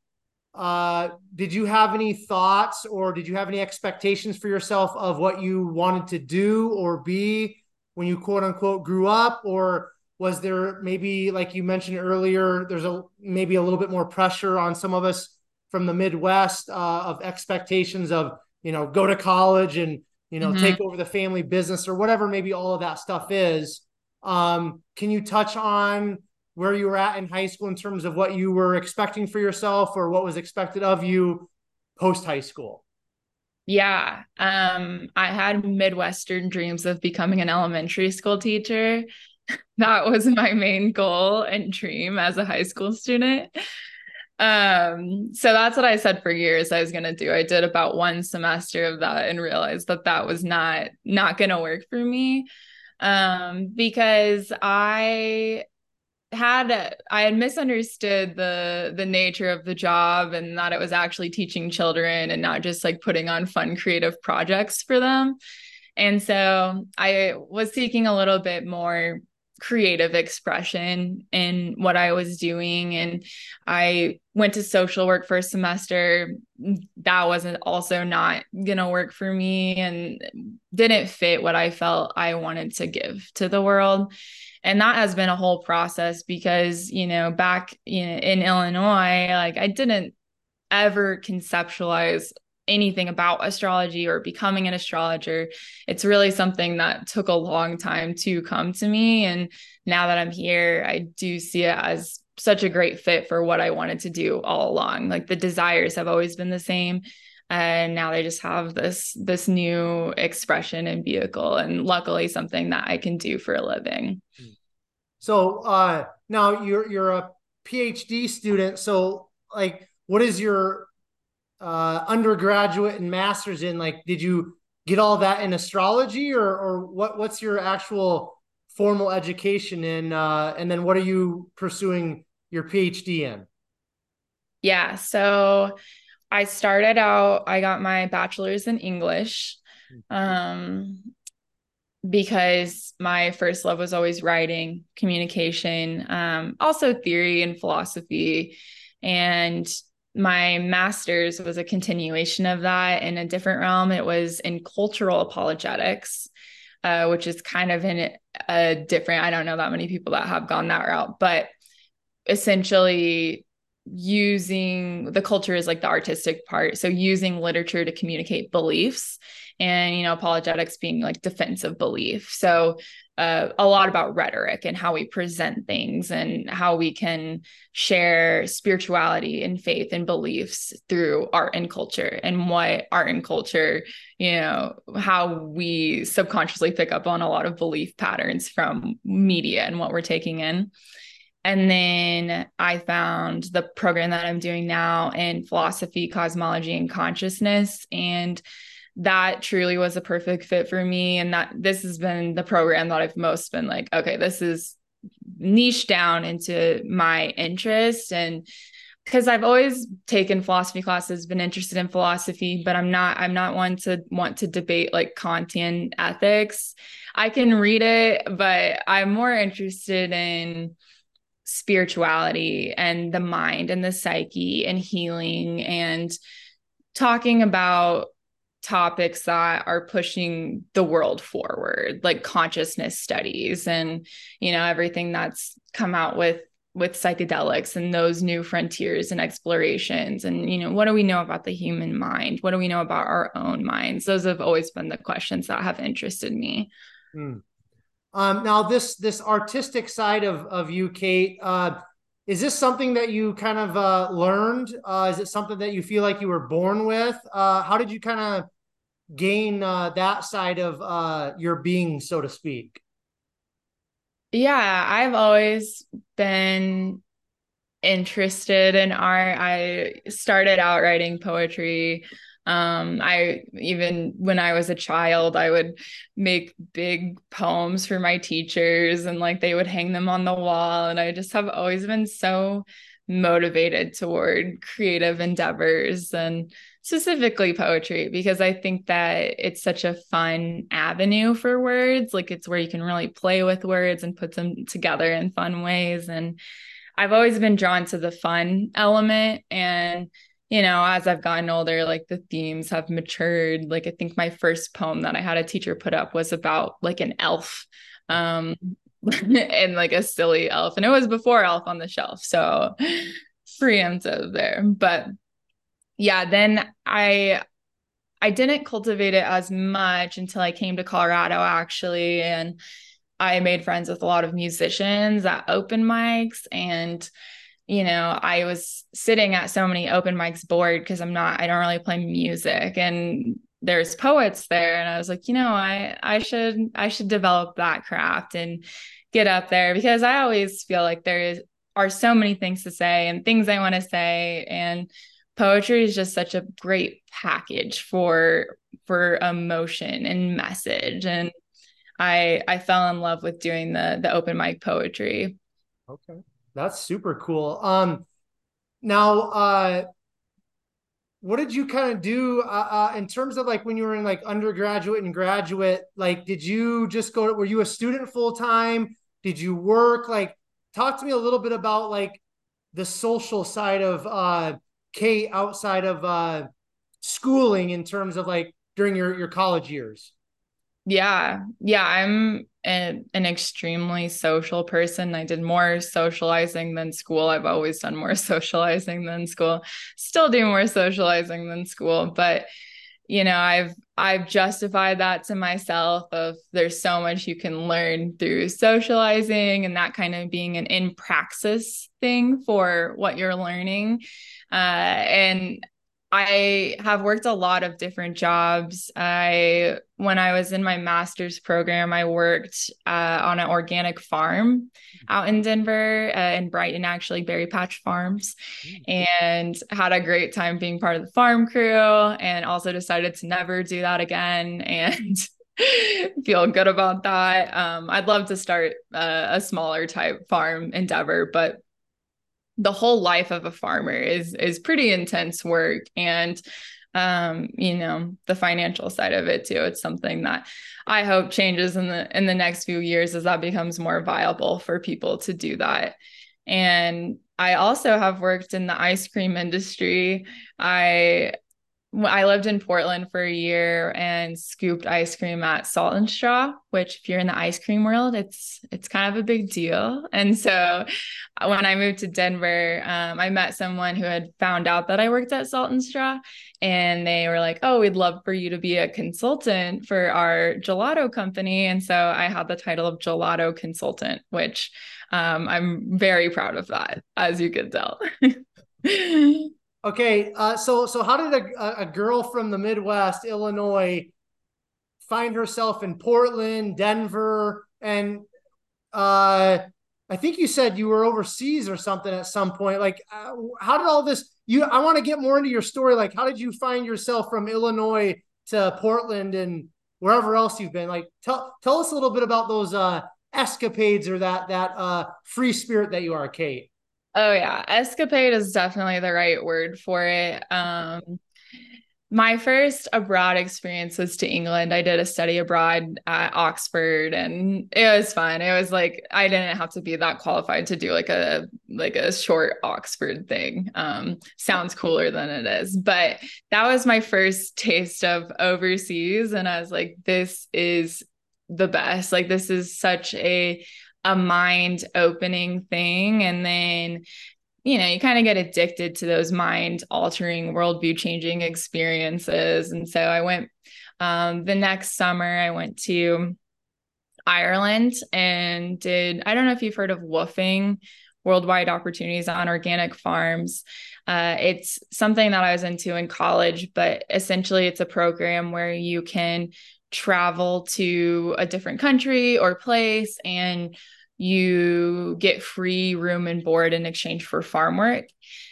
[SPEAKER 1] uh, did you have any thoughts or did you have any expectations for yourself of what you wanted to do or be when you quote unquote grew up? Or was there maybe, like you mentioned earlier, there's a maybe a little bit more pressure on some of us from the Midwest uh, of expectations of, you know, go to college and you know, mm-hmm. take over the family business or whatever maybe all of that stuff is. Um, can you touch on where you were at in high school in terms of what you were expecting for yourself or what was expected of you post high school?
[SPEAKER 2] Yeah. Um, I had Midwestern dreams of becoming an elementary school teacher. that was my main goal and dream as a high school student. Um, so that's what I said for years I was going to do. I did about one semester of that and realized that that was not not going to work for me. Um, because I had I had misunderstood the the nature of the job and that it was actually teaching children and not just like putting on fun creative projects for them. And so I was seeking a little bit more creative expression in what I was doing. And I went to social work for a semester. That wasn't also not going to work for me and didn't fit what I felt I wanted to give to the world. And that has been a whole process because, you know, back in, in Illinois, like I didn't ever conceptualize anything about astrology or becoming an astrologer. It's really something that took a long time to come to me. And now that I'm here, I do see it as such a great fit for what I wanted to do all along. Like the desires have always been the same. And now they just have this this new expression and vehicle and luckily something that I can do for a living. Hmm.
[SPEAKER 1] So uh now you're you're a PhD student. So like what is your uh, undergraduate and masters in? Like did you get all that in astrology or or what what's your actual formal education in uh, and then what are you pursuing your phd in?
[SPEAKER 2] Yeah so i started out i got my bachelor's in english. Um because my first love was always writing communication um also theory and philosophy and my master's was a continuation of that in a different realm. It was in cultural apologetics, uh, which is kind of in a different, I don't know that many people that have gone that route, but essentially using the culture is like the artistic part. So using literature to communicate beliefs and, you know, apologetics being like defensive belief. So uh, a lot about rhetoric and how we present things and how we can share spirituality and faith and beliefs through art and culture and what art and culture you know how we subconsciously pick up on a lot of belief patterns from media and what we're taking in and then I found the program that I'm doing now in philosophy, cosmology, and consciousness. And that truly was a perfect fit for me. And that this has been the program that I've most been like, okay, this is niche down into my interest. And because I've always taken philosophy classes, been interested in philosophy, but I'm not, I'm not one to want to debate like Kantian ethics. I can read it, but I'm more interested in spirituality and the mind and the psyche and healing and talking about topics that are pushing the world forward like consciousness studies and you know everything that's come out with with psychedelics and those new frontiers and explorations and you know what do we know about the human mind what do we know about our own minds those have always been the questions that have interested me
[SPEAKER 1] hmm. um, now this this artistic side of of you kate uh, is this something that you kind of uh, learned? Uh, is it something that you feel like you were born with? Uh, how did you kind of gain uh, that side of uh, your being, so to speak?
[SPEAKER 2] Yeah, I've always been interested in art. I started out writing poetry um, I even when I was a child, I would make big poems for my teachers and like they would hang them on the wall. And I just have always been so motivated toward creative endeavors and specifically poetry because I think that it's such a fun avenue for words. Like it's where you can really play with words and put them together in fun ways. And I've always been drawn to the fun element and you know, as I've gotten older, like the themes have matured. Like I think my first poem that I had a teacher put up was about like an elf. Um and like a silly elf. And it was before Elf on the Shelf. So preemptive there. But yeah, then I I didn't cultivate it as much until I came to Colorado actually. And I made friends with a lot of musicians at open mics and you know, I was sitting at so many open mics bored because I'm not, I don't really play music and there's poets there. And I was like, you know, I, I should, I should develop that craft and get up there because I always feel like there is, are so many things to say and things I want to say. And poetry is just such a great package for, for emotion and message. And I, I fell in love with doing the, the open mic poetry.
[SPEAKER 1] Okay. That's super cool. Um, now, uh, what did you kind of do uh, uh, in terms of like when you were in like undergraduate and graduate? Like, did you just go? Were you a student full time? Did you work? Like, talk to me a little bit about like the social side of uh, Kate outside of uh, schooling in terms of like during your your college years.
[SPEAKER 2] Yeah. Yeah. I'm a, an extremely social person. I did more socializing than school. I've always done more socializing than school. Still do more socializing than school, but you know, I've I've justified that to myself of there's so much you can learn through socializing and that kind of being an in praxis thing for what you're learning. Uh, and I have worked a lot of different jobs. I when I was in my master's program, I worked uh, on an organic farm out in Denver, uh, in Brighton, actually, Berry Patch Farms, mm. and had a great time being part of the farm crew. And also decided to never do that again, and feel good about that. Um, I'd love to start uh, a smaller type farm endeavor, but the whole life of a farmer is is pretty intense work and um you know the financial side of it too. It's something that i hope changes in the in the next few years as that becomes more viable for people to do that. And i also have worked in the ice cream industry. I I lived in Portland for a year and scooped ice cream at Salt and Straw, which if you're in the ice cream world, it's it's kind of a big deal. And so uh, when I moved to Denver, um, I met someone who had found out that I worked at Salt and Straw, and they were like, "Oh, we'd love for you to be a consultant for our gelato company." And so I had the title of gelato consultant, which um, I'm very proud of that, as you can tell.
[SPEAKER 1] Okay, uh, so so how did a, a girl from the Midwest, Illinois, find herself in Portland, Denver, and uh, I think you said you were overseas or something at some point. Like, uh, how did all this? You, I want to get more into your story. Like, how did you find yourself from Illinois to Portland and wherever else you've been? Like, tell tell us a little bit about those uh, escapades or that that uh, free spirit that you are, Kate.
[SPEAKER 2] Oh yeah, escapade is definitely the right word for it. Um my first abroad experience was to England. I did a study abroad at Oxford and it was fun. It was like I didn't have to be that qualified to do like a like a short Oxford thing. Um sounds cooler than it is. But that was my first taste of overseas and I was like this is the best. Like this is such a a mind opening thing. And then you know you kind of get addicted to those mind altering worldview changing experiences. And so i went um, the next summer i went to ireland and did i don't know if you've heard of woofing, worldwide opportunities on organic farms. Uh, it's something that i was into in college but essentially it's a program where you can travel to a different country or place and you get free room and board in exchange for farm work.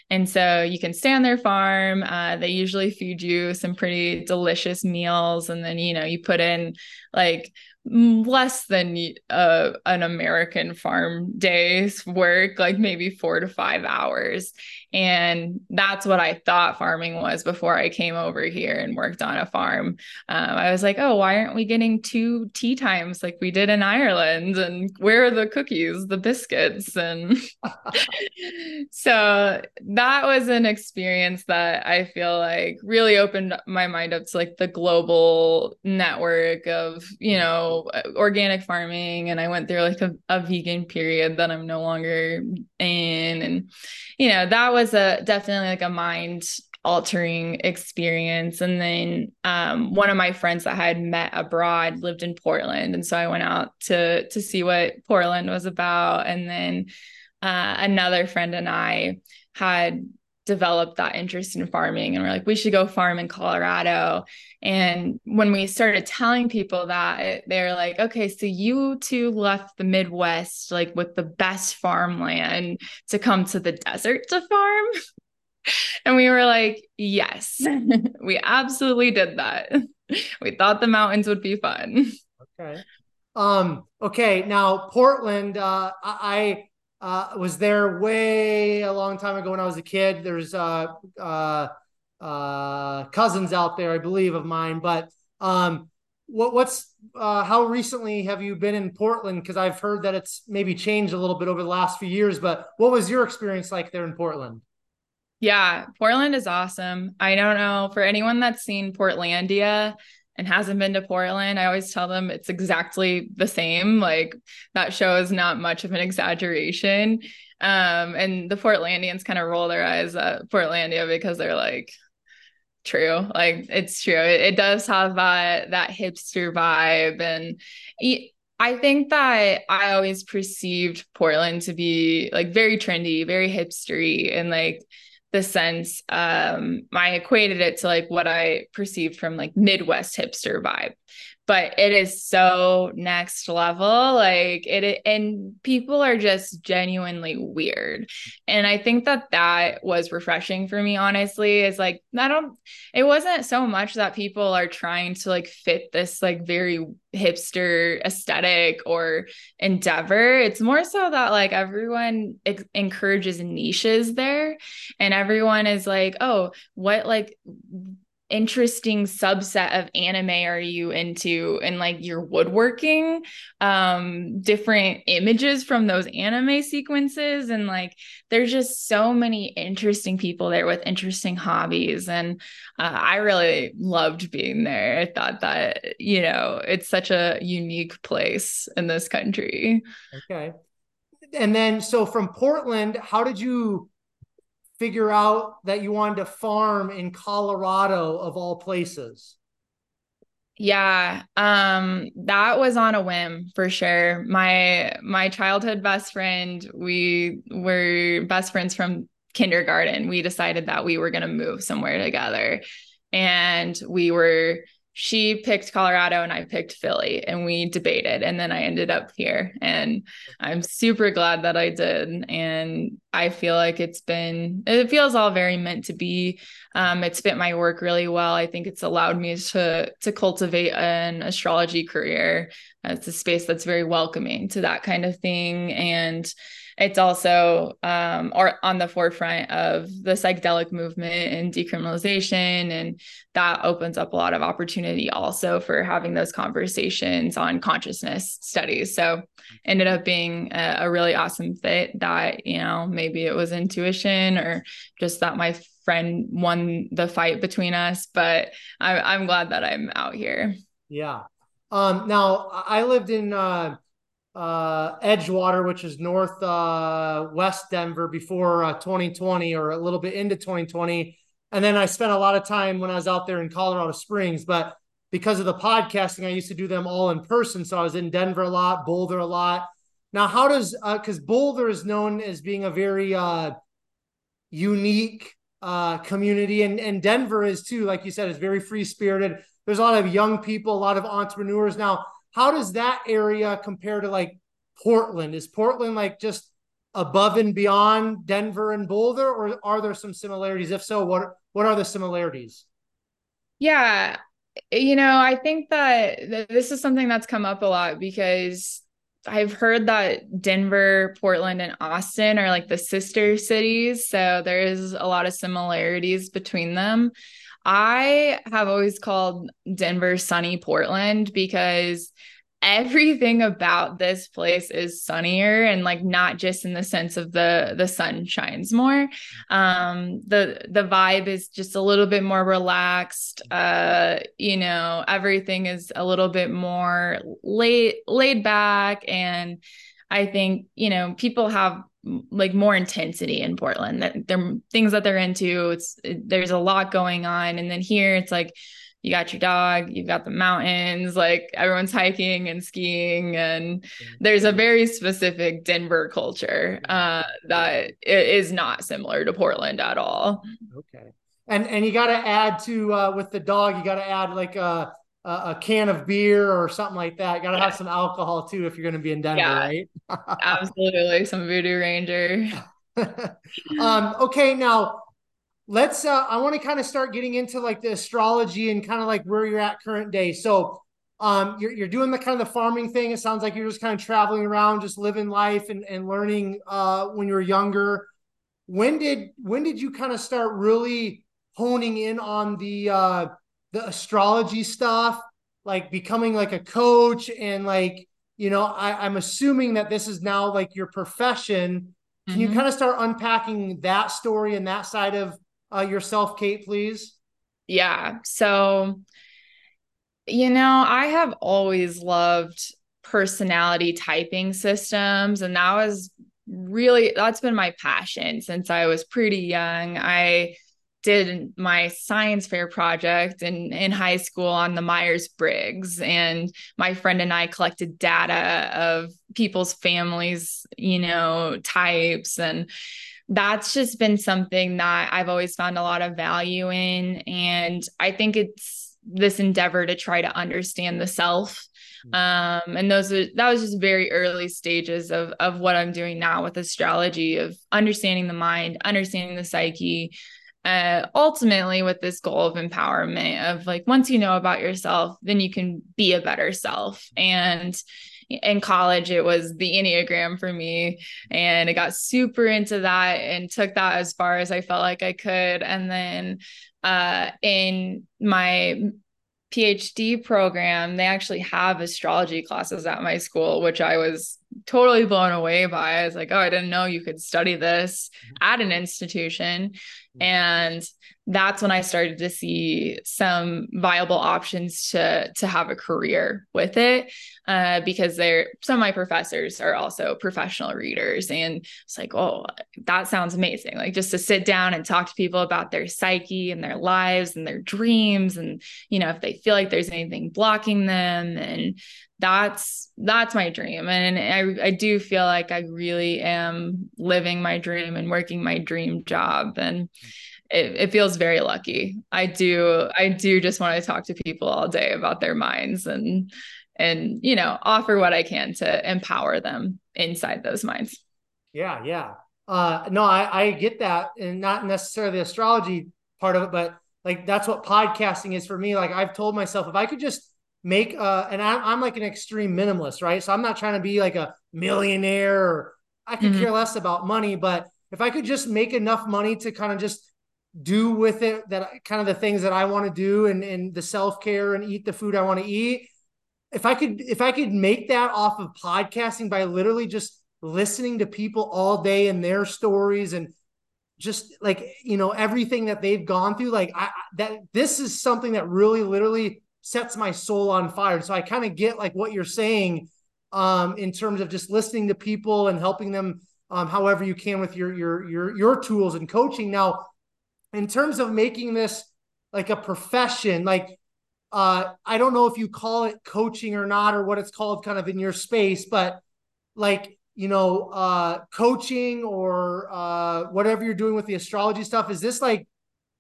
[SPEAKER 2] And so you can stay on their farm. Uh, they usually feed you some pretty delicious meals. And then, you know, you put in like less than uh, an American farm day's work, like maybe four to five hours. And that's what I thought farming was before I came over here and worked on a farm. Um, I was like, oh, why aren't we getting two tea times like we did in Ireland? And where are the cookies, the biscuits? And so that was an experience that I feel like really opened my mind up to like the global network of, you know, organic farming and I went through like a, a vegan period that I'm no longer in. And, you know, that was a definitely like a mind altering experience. And then um, one of my friends that I had met abroad lived in Portland. And so I went out to to see what Portland was about. And then uh, another friend and I had developed that interest in farming and we're like we should go farm in colorado. And when we started telling people that they're like okay so you two left the midwest like with the best farmland to come to the desert to farm? And we were like yes we absolutely did that. We thought the mountains would be fun.
[SPEAKER 1] Okay. Um okay now portland uh i uh, was there way a long time ago when I was a kid. There's uh, uh, uh, cousins out there, I believe, of mine. But um, what, what's uh, how recently have you been in Portland? Because I've heard that it's maybe changed a little bit over the last few years. But what was your experience like there in Portland?
[SPEAKER 2] Yeah, Portland is awesome. I don't know for anyone that's seen Portlandia and hasn't been to Portland, I always tell them it's exactly the same. Like that show is not much of an exaggeration. Um, and the Portlandians kind of roll their eyes at Portlandia because they're like, true. Like it's true. It, it does have that that hipster vibe. And I think that I always perceived Portland to be like very trendy, very hipstery, and like the sense um I equated it to like what I perceived from like Midwest hipster vibe but it is so next level like it and people are just genuinely weird. And i think that that was refreshing for me honestly is like i don't it wasn't so much that people are trying to like fit this like very hipster aesthetic or endeavor. It's more so that like everyone ex- encourages niches there. And everyone is like oh what like interesting subset of anime are you into and like your woodworking? Um different images from those anime sequences and like there's just so many interesting people there with interesting hobbies and uh, i really loved being there. I thought that you know it's such a unique place in this country.
[SPEAKER 1] Okay. And then so from portland how did you figure out that you wanted to farm in Colorado of all places?
[SPEAKER 2] Yeah, um that was on a whim for sure. My my childhood best friend, we were best friends from kindergarten. We decided that we were going to move somewhere together. And we were she picked Colorado and I picked Philly and we debated and then I ended up here. And I'm super glad that I did and I feel like it's been it feels all very meant to be. Um, it's fit my work really well. I think it's allowed me to to cultivate an astrology career. It's a space that's very welcoming to that kind of thing and it's also um, or on the forefront of the psychedelic movement and decriminalization and that opens up a lot of opportunity also for having those conversations on consciousness studies. So ended up being a, a really awesome fit that you know maybe it was intuition or just that my friend won the fight between us but I, i'm glad that i'm out here.
[SPEAKER 1] Yeah. Um now i lived in uh uh, Edgewater, which is north uh, west Denver before uh, 2020 or a little bit into 2020. And then I spent a lot of time when I was out there in Colorado Springs. But because of the podcasting, I used to do them all in person. So I was in Denver a lot, Boulder a lot. Now, how does because uh, Boulder is known as being a very uh, unique uh, community, and and Denver is too. Like you said, it's very free spirited. There's a lot of young people, a lot of entrepreneurs now how does that area compare to like Portland? Is Portland like just above and beyond Denver and Boulder, or are there some similarities? If so, what what are the similarities?
[SPEAKER 2] Yeah, you know, I think that th- this is something that's come up a lot because I've heard that Denver, Portland, and Austin are like the sister cities. So there is a lot of similarities between them. I have always called Denver sunny Portland because everything about this place is sunnier and like not just in the sense of the the sun shines more. Um the the vibe is just a little bit more relaxed. Uh you know everything is a little bit more laid laid back. And i think you know people have like more intensity in Portland. That there things that they're into. It's it, there's a lot going on, and then here it's like you got your dog, you've got the mountains, like everyone's hiking and skiing, and there's a very specific Denver culture uh, that is not similar to Portland at all.
[SPEAKER 1] Okay, and and you got to add to uh, with the dog, you got to add like a a, can of beer or something like that. Got to yeah. have some alcohol too if you're going to be in Denver, yeah, right?
[SPEAKER 2] absolutely, some Voodoo Ranger.
[SPEAKER 1] um, okay, now let's. Uh, I want to kind of start getting into like the astrology and kind of like where you're at current day. So, um, you're you're doing the kind of the farming thing. It sounds like you're just kind of traveling around, just living life and and learning. Uh, when you were younger, when did when did you kind of start really honing in on the uh the astrology stuff, like becoming like a coach and like, you know, I, I'm assuming that this is now like your profession. Can mm-hmm. you kind of start unpacking that story and that side of uh, yourself, Kate, please?
[SPEAKER 2] Yeah. So You know, I have always loved personality typing systems, and that was really that's been my passion since I was pretty young. I did my science fair project in, in high school on the Myers Briggs. And my friend and I collected data of people's families, you know, types. And that's just been something that I've always found a lot of value in. And I think it's this endeavor to try to understand the self. Mm-hmm. Um, and those are that was just very early stages of of what I'm doing now with astrology of understanding the mind, understanding the psyche, uh, ultimately with this goal of empowerment of like once you know about yourself then you can be a better self and in college it was the enneagram for me and i got super into that and took that as far as i felt like i could and then uh, in my PhD program, they actually have astrology classes at my school, which I was totally blown away by. I was like, oh, I didn't know you could study this at an institution. And that's when I started to see some viable options to to have a career with it, uh, because they're some of my professors are also professional readers, and it's like, oh, that sounds amazing. Like just to sit down and talk to people about their psyche and their lives and their dreams, and you know if they feel like there's anything blocking them, and that's that's my dream, and I I do feel like I really am living my dream and working my dream job, and it, it feels very lucky. I do I do just want to talk to people all day about their minds and and you know offer what I can to empower them inside those minds.
[SPEAKER 1] Yeah, yeah. Uh no, I, I get that and not necessarily the astrology part of it, but like that's what podcasting is for me. Like I've told myself if I could just make uh and I'm, I'm like an extreme minimalist, right? So I'm not trying to be like a millionaire or I could mm-hmm. care less about money, but if I could just make enough money to kind of just do with it that kind of the things that I want to do and, and the self-care and eat the food I want to eat. If I could, if I could make that off of podcasting by literally just listening to people all day and their stories and just like, you know, everything that they've gone through, like I, that, this is something that really literally sets my soul on fire. So I kind of get like what you're saying um, in terms of just listening to people and helping them um, however you can with your, your, your, your tools and coaching. Now, in terms of making this like a profession, like uh, I don't know if you call it coaching or not, or what it's called kind of in your space, but like, you know, uh, coaching or uh, whatever you're doing with the astrology stuff, is this like,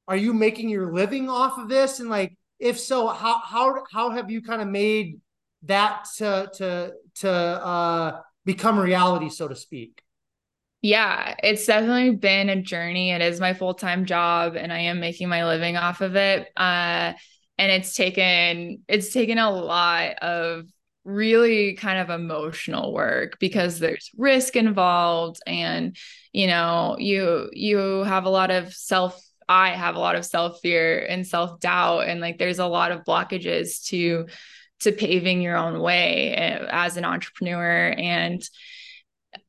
[SPEAKER 1] are you making your living off of this? And like, if so, how, how, how have you kind of made that to, to, to uh, become reality, so to speak?
[SPEAKER 2] Yeah, it's definitely been a journey. It is my full-time job and I am making my living off of it. Uh, and it's taken it's taken a lot of really kind of emotional work because there's risk involved and you know, you you have a lot of self I have a lot of self fear and self doubt and like there's a lot of blockages to to paving your own way eh, as an entrepreneur. And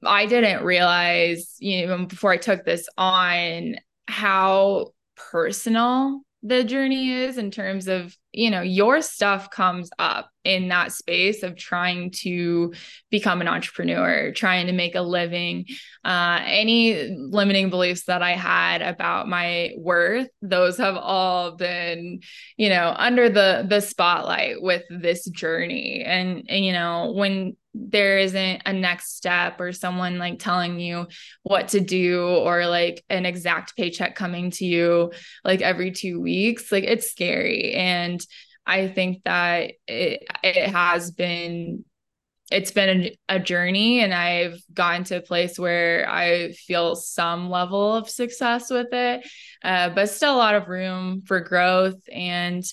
[SPEAKER 2] I didn't realize, you know, before I took this on how personal the journey is in terms of you know your stuff comes up in that space of trying to become an entrepreneur trying to make a living. Uh, any limiting beliefs that i had about my worth those have all been you know under the the spotlight with this journey. And, and you know when there isn't a next step or someone like telling you what to do or like an exact paycheck coming to you like every two weeks like it's scary. And i think that it it has been it's been a, a journey and i've gotten to a place where i feel some level of success with it uh, but still a lot of room for growth. And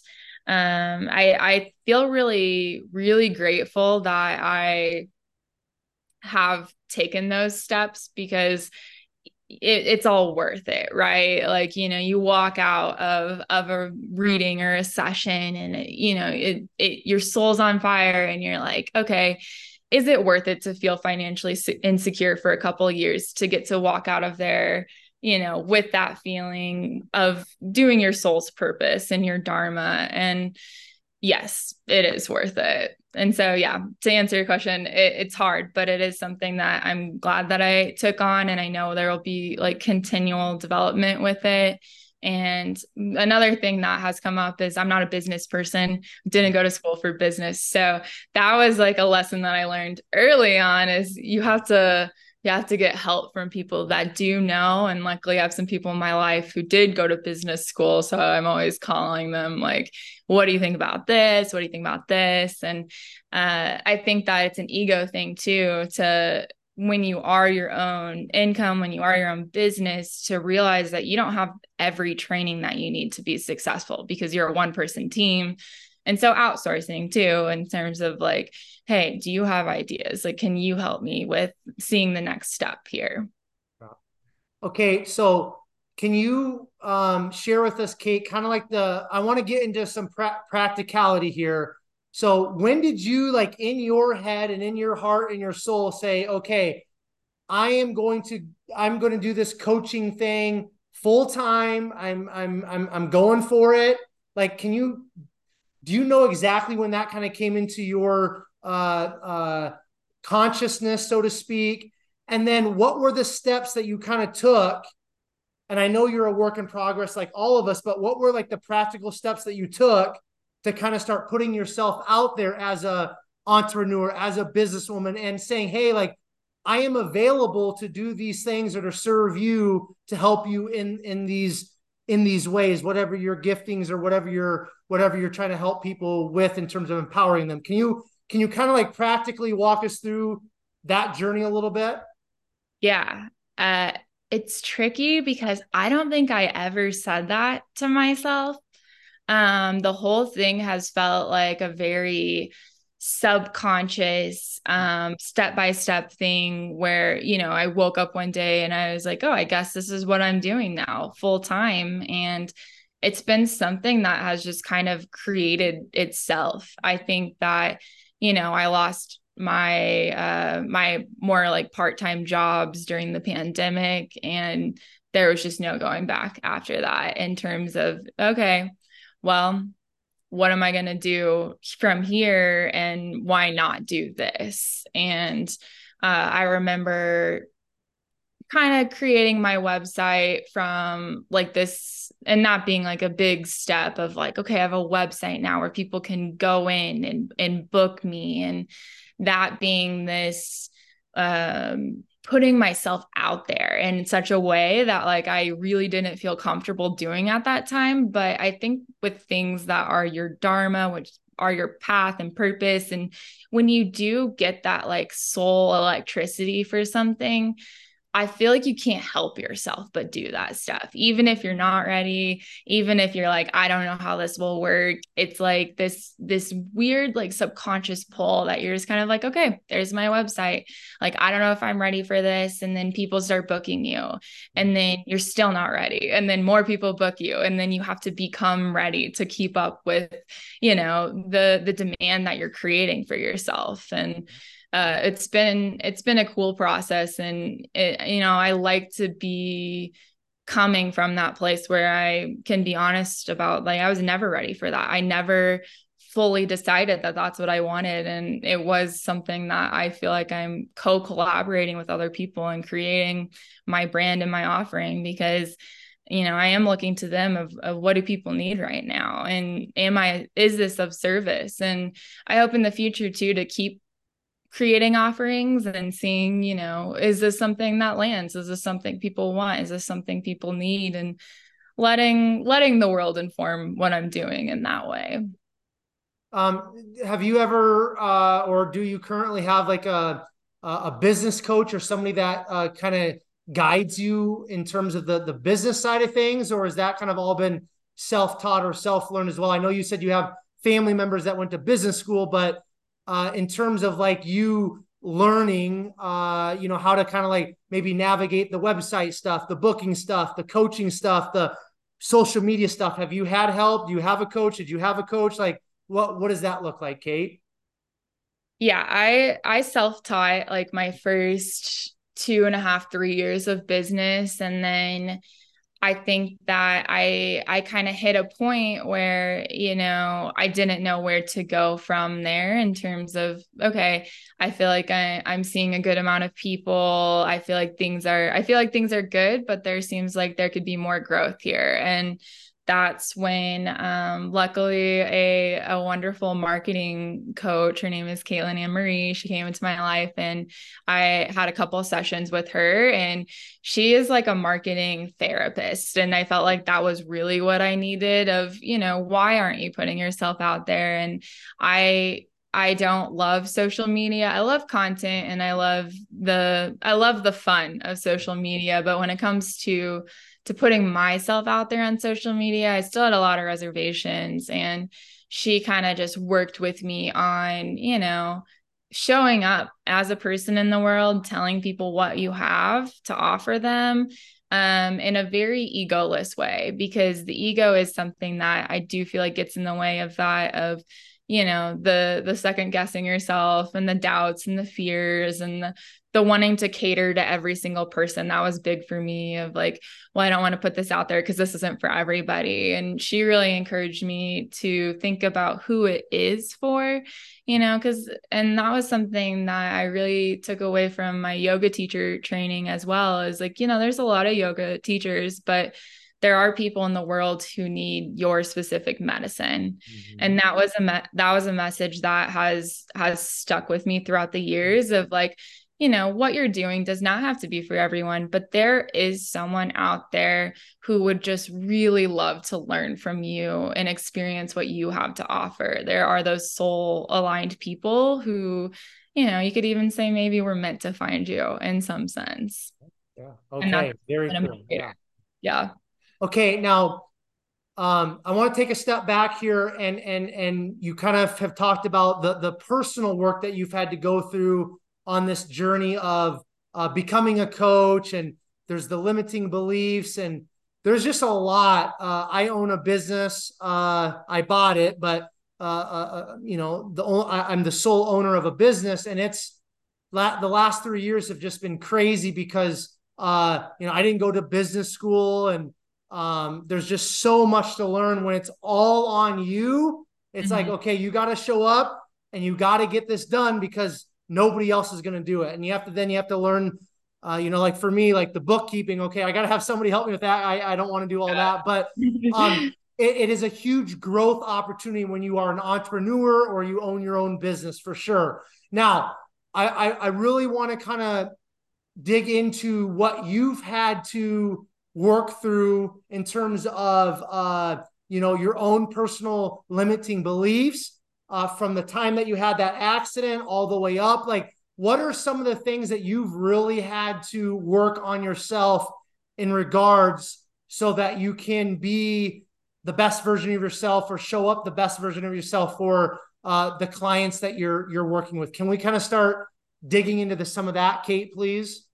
[SPEAKER 2] um i i feel really really grateful that i have taken those steps because it, it's all worth it right? Like you know you walk out of of a reading or a session and it, you know it, it your soul's on fire and you're like okay is it worth it to feel financially insecure for a couple years to get to walk out of there you know, with that feeling of doing your soul's purpose and your dharma. And, yes, it is worth it. And so, yeah, to answer your question, it, it's hard, but it is something that I'm glad that I took on. And I know there will be like continual development with it. And another thing that has come up is I'm not a business person, didn't go to school for business. So that was like a lesson that I learned early on is you have to you have to get help from people that do know. And luckily, I have some people in my life who did go to business school. So I'm always calling them, like, what do you think about this? What do you think about this? And uh, I think that it's an ego thing too, to when you are your own income, when you are your own business, to realize that you don't have every training that you need to be successful because you're a one person team. And so outsourcing too, in terms of like, hey, do you have ideas? Like, can you help me with seeing the next step here?
[SPEAKER 1] Okay. So, can you um, share with us, Kate, kind of like the, I want to get into some pra- practicality here. So, when did you, like, in your head and in your heart and your soul, say, okay, I am going to, I'm going to do this coaching thing full time. I'm, I'm, I'm, I'm going for it. Like, can you, do you know exactly when that kind of came into your uh, uh, consciousness, so to speak? And then what were the steps that you kind of took? And I know you're a work in progress like all of us, but what were like the practical steps that you took to kind of start putting yourself out there as a entrepreneur, as a businesswoman and saying, "Hey, like I am available to do these things or to serve you to help you in in these in these ways, whatever your giftings or whatever you're whatever you're trying to help people with in terms of empowering them. Can you can you kind of like practically walk us through that journey a little bit?
[SPEAKER 2] Yeah. Uh, it's tricky because I don't think I ever said that to myself. Um, the whole thing has felt like a very subconscious um step by step thing where you know I woke up one day and I was like oh I guess this is what I'm doing now full time and it's been something that has just kind of created itself I think that you know, I lost my uh my more like part-time jobs during the pandemic and there was just no going back after that in terms of okay, well, what am I going to do from here and why not do this? And uh, I remember kind of creating my website from like this and not being like a big step of like okay i have a website now where people can go in and and book me. And that being this um putting myself out there in such a way that like I really didn't feel comfortable doing at that time. But I think with things that are your dharma which are your path and purpose and when you do get that like soul electricity for something I feel like you can't help yourself but do that stuff. Even if you're not ready, even if you're like I don't know how this will work, it's like this this weird like subconscious pull that you're just kind of like okay, there's my website. Like I don't know if I'm ready for this and then people start booking you and then you're still not ready and then more people book you and then you have to become ready to keep up with, you know, the the demand that you're creating for yourself and uh, it's been it's been a cool process and it, you know i like to be coming from that place where i can be honest about like i was never ready for that. I never fully decided that that's what i wanted and it was something that i feel like i'm co-collaborating with other people and creating my brand and my offering because you know i am looking to them of, of what do people need right now? And am i is this of service? And i hope in the future too to keep creating offerings and seeing, you know, is this something that lands? Is this something people want? Is this something people need? And letting letting the world inform what I'm doing in that way.
[SPEAKER 1] Um, have you ever uh, or do you currently have like a a business coach or somebody that uh, kind of guides you in terms of the the business side of things, or has that kind of all been self taught or self learned as well? I know you said you have family members that went to business school, but uh, in terms of like you learning uh you know how to kind of like maybe navigate the website stuff the booking stuff the coaching stuff the social media stuff. Have you had help? Do you have a coach? Did you have a coach? Like what what does that look like kate?
[SPEAKER 2] Yeah i i self-taught like my first two and a half three years of business and then I think that I I kind of hit a point where you know I didn't know where to go from there in terms of okay I feel like I, I'm seeing a good amount of people. I feel like things are I feel like things are good but there seems like there could be more growth here. And that's when um, luckily a, a wonderful marketing coach her name is caitlin ann marie she came into my life and i had a couple sessions with her and she is like a marketing therapist and i felt like that was really what i needed of you know why aren't you putting yourself out there and i I don't love social media. I love content and I love the I love the fun of social media, but when it comes to to putting myself out there on social media, I still had a lot of reservations. And she kind of just worked with me on, you know, showing up as a person in the world, telling people what you have to offer them um, in a very egoless way, because the ego is something that I do feel like gets in the way of that, of, you know the the second guessing yourself and the doubts and the fears and the, the wanting to cater to every single person that was big for me of like well i don't want to put this out there because this isn't for everybody. And she really encouraged me to think about who it is for you know because and that was something that i really took away from my yoga teacher training as well is like you know there's a lot of yoga teachers but there are people in the world who need your specific medicine. Mm-hmm. and that was a me- that was a message that has has stuck with me throughout the years of like you know, what you're doing does not have to be for everyone, but there is someone out there who would just really love to learn from you and experience what you have to offer. There are those soul aligned people who, you know, you could even say maybe we're meant to find you in some sense.
[SPEAKER 1] Yeah. Okay. Very cool. Yeah.
[SPEAKER 2] yeah.
[SPEAKER 1] Okay. Now, um, I want to take a step back here and and and you kind of have talked about the the personal work that you've had to go through on this journey of uh, becoming a coach and there's the limiting beliefs and there's just a lot uh, i own a business uh, i bought it but uh, uh, uh, you know the i'm the sole owner of a business and it's la- the last three years have just been crazy because you know i didn't go to business school and um, there's just so much to learn when it's all on you it's mm-hmm. like okay you got to show up and you got to get this done because nobody else is going to do it. And you have to then you have to learn uh, you know like for me like the bookkeeping okay i got to have somebody help me with that. I, I don't want to do all that. But um, it, it is a huge growth opportunity when you are an entrepreneur or you own your own business for sure. Now i i, I really want to kind of dig into what you've had to work through in terms of uh, you know your own personal limiting beliefs uh, from the time that you had that accident all the way up? Like, what are some of the things that you've really had to work on yourself in regards so that you can be the best version of yourself or show up the best version of yourself for uh, the clients that you're you're working with? Can we kind of start digging into the, some of that, Kate, please?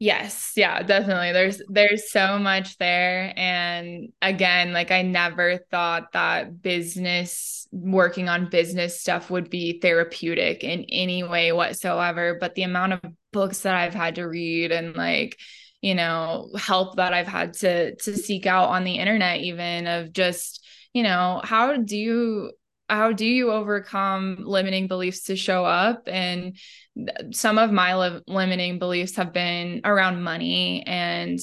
[SPEAKER 2] Yes, yeah, definitely. There's there's so much there and again, like I never thought that business working on business stuff would be therapeutic in any way whatsoever, but the amount of books that I've had to read and like you know, help that I've had to to seek out on the internet even of just, you know, how do you how do you overcome limiting beliefs to show up? And some of my li- limiting beliefs have been around money and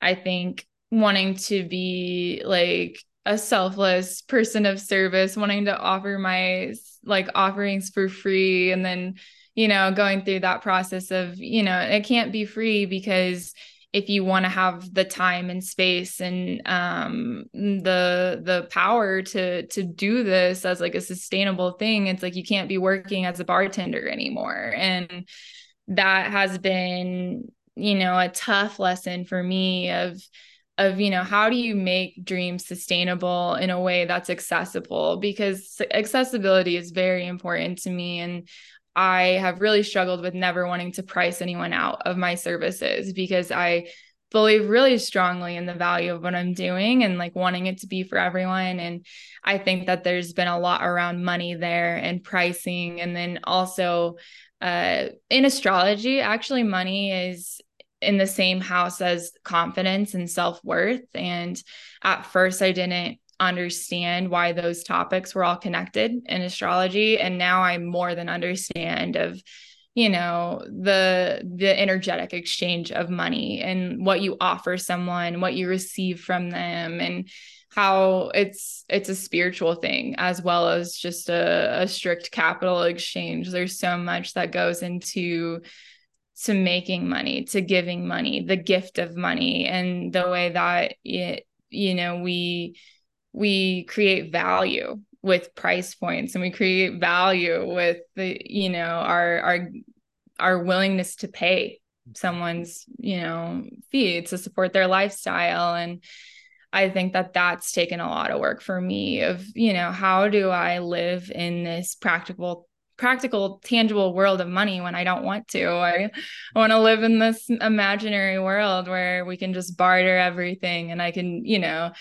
[SPEAKER 2] i think wanting to be like a selfless person of service wanting to offer my like offerings for free and then you know going through that process of you know it can't be free because if you want to have the time and space and um, the the power to to do this as like a sustainable thing it's like you can't be working as a bartender anymore. And that has been you know a tough lesson for me of of you know how do you make dreams sustainable in a way that's accessible? Because accessibility is very important to me and I have really struggled with never wanting to price anyone out of my services because I believe really strongly in the value of what I'm doing and like wanting it to be for everyone. And I think that there's been a lot around money there and pricing. And then also uh, in astrology, actually, money is in the same house as confidence and self-worth and at first I didn't understand why those topics were all connected in astrology. And now I more than understand of you know the the energetic exchange of money and what you offer someone what you receive from them and how it's it's a spiritual thing as well as just a, a strict capital exchange. There's so much that goes into to making money to giving money the gift of money and the way that it you know we we create value with price points and we create value with the you know our our our willingness to pay someone's you know fee to support their lifestyle. And i think that that's taken a lot of work for me of you know how do i live in this practical practical tangible world of money when i don't want to? I, I want to live in this imaginary world where we can just barter everything and i can you know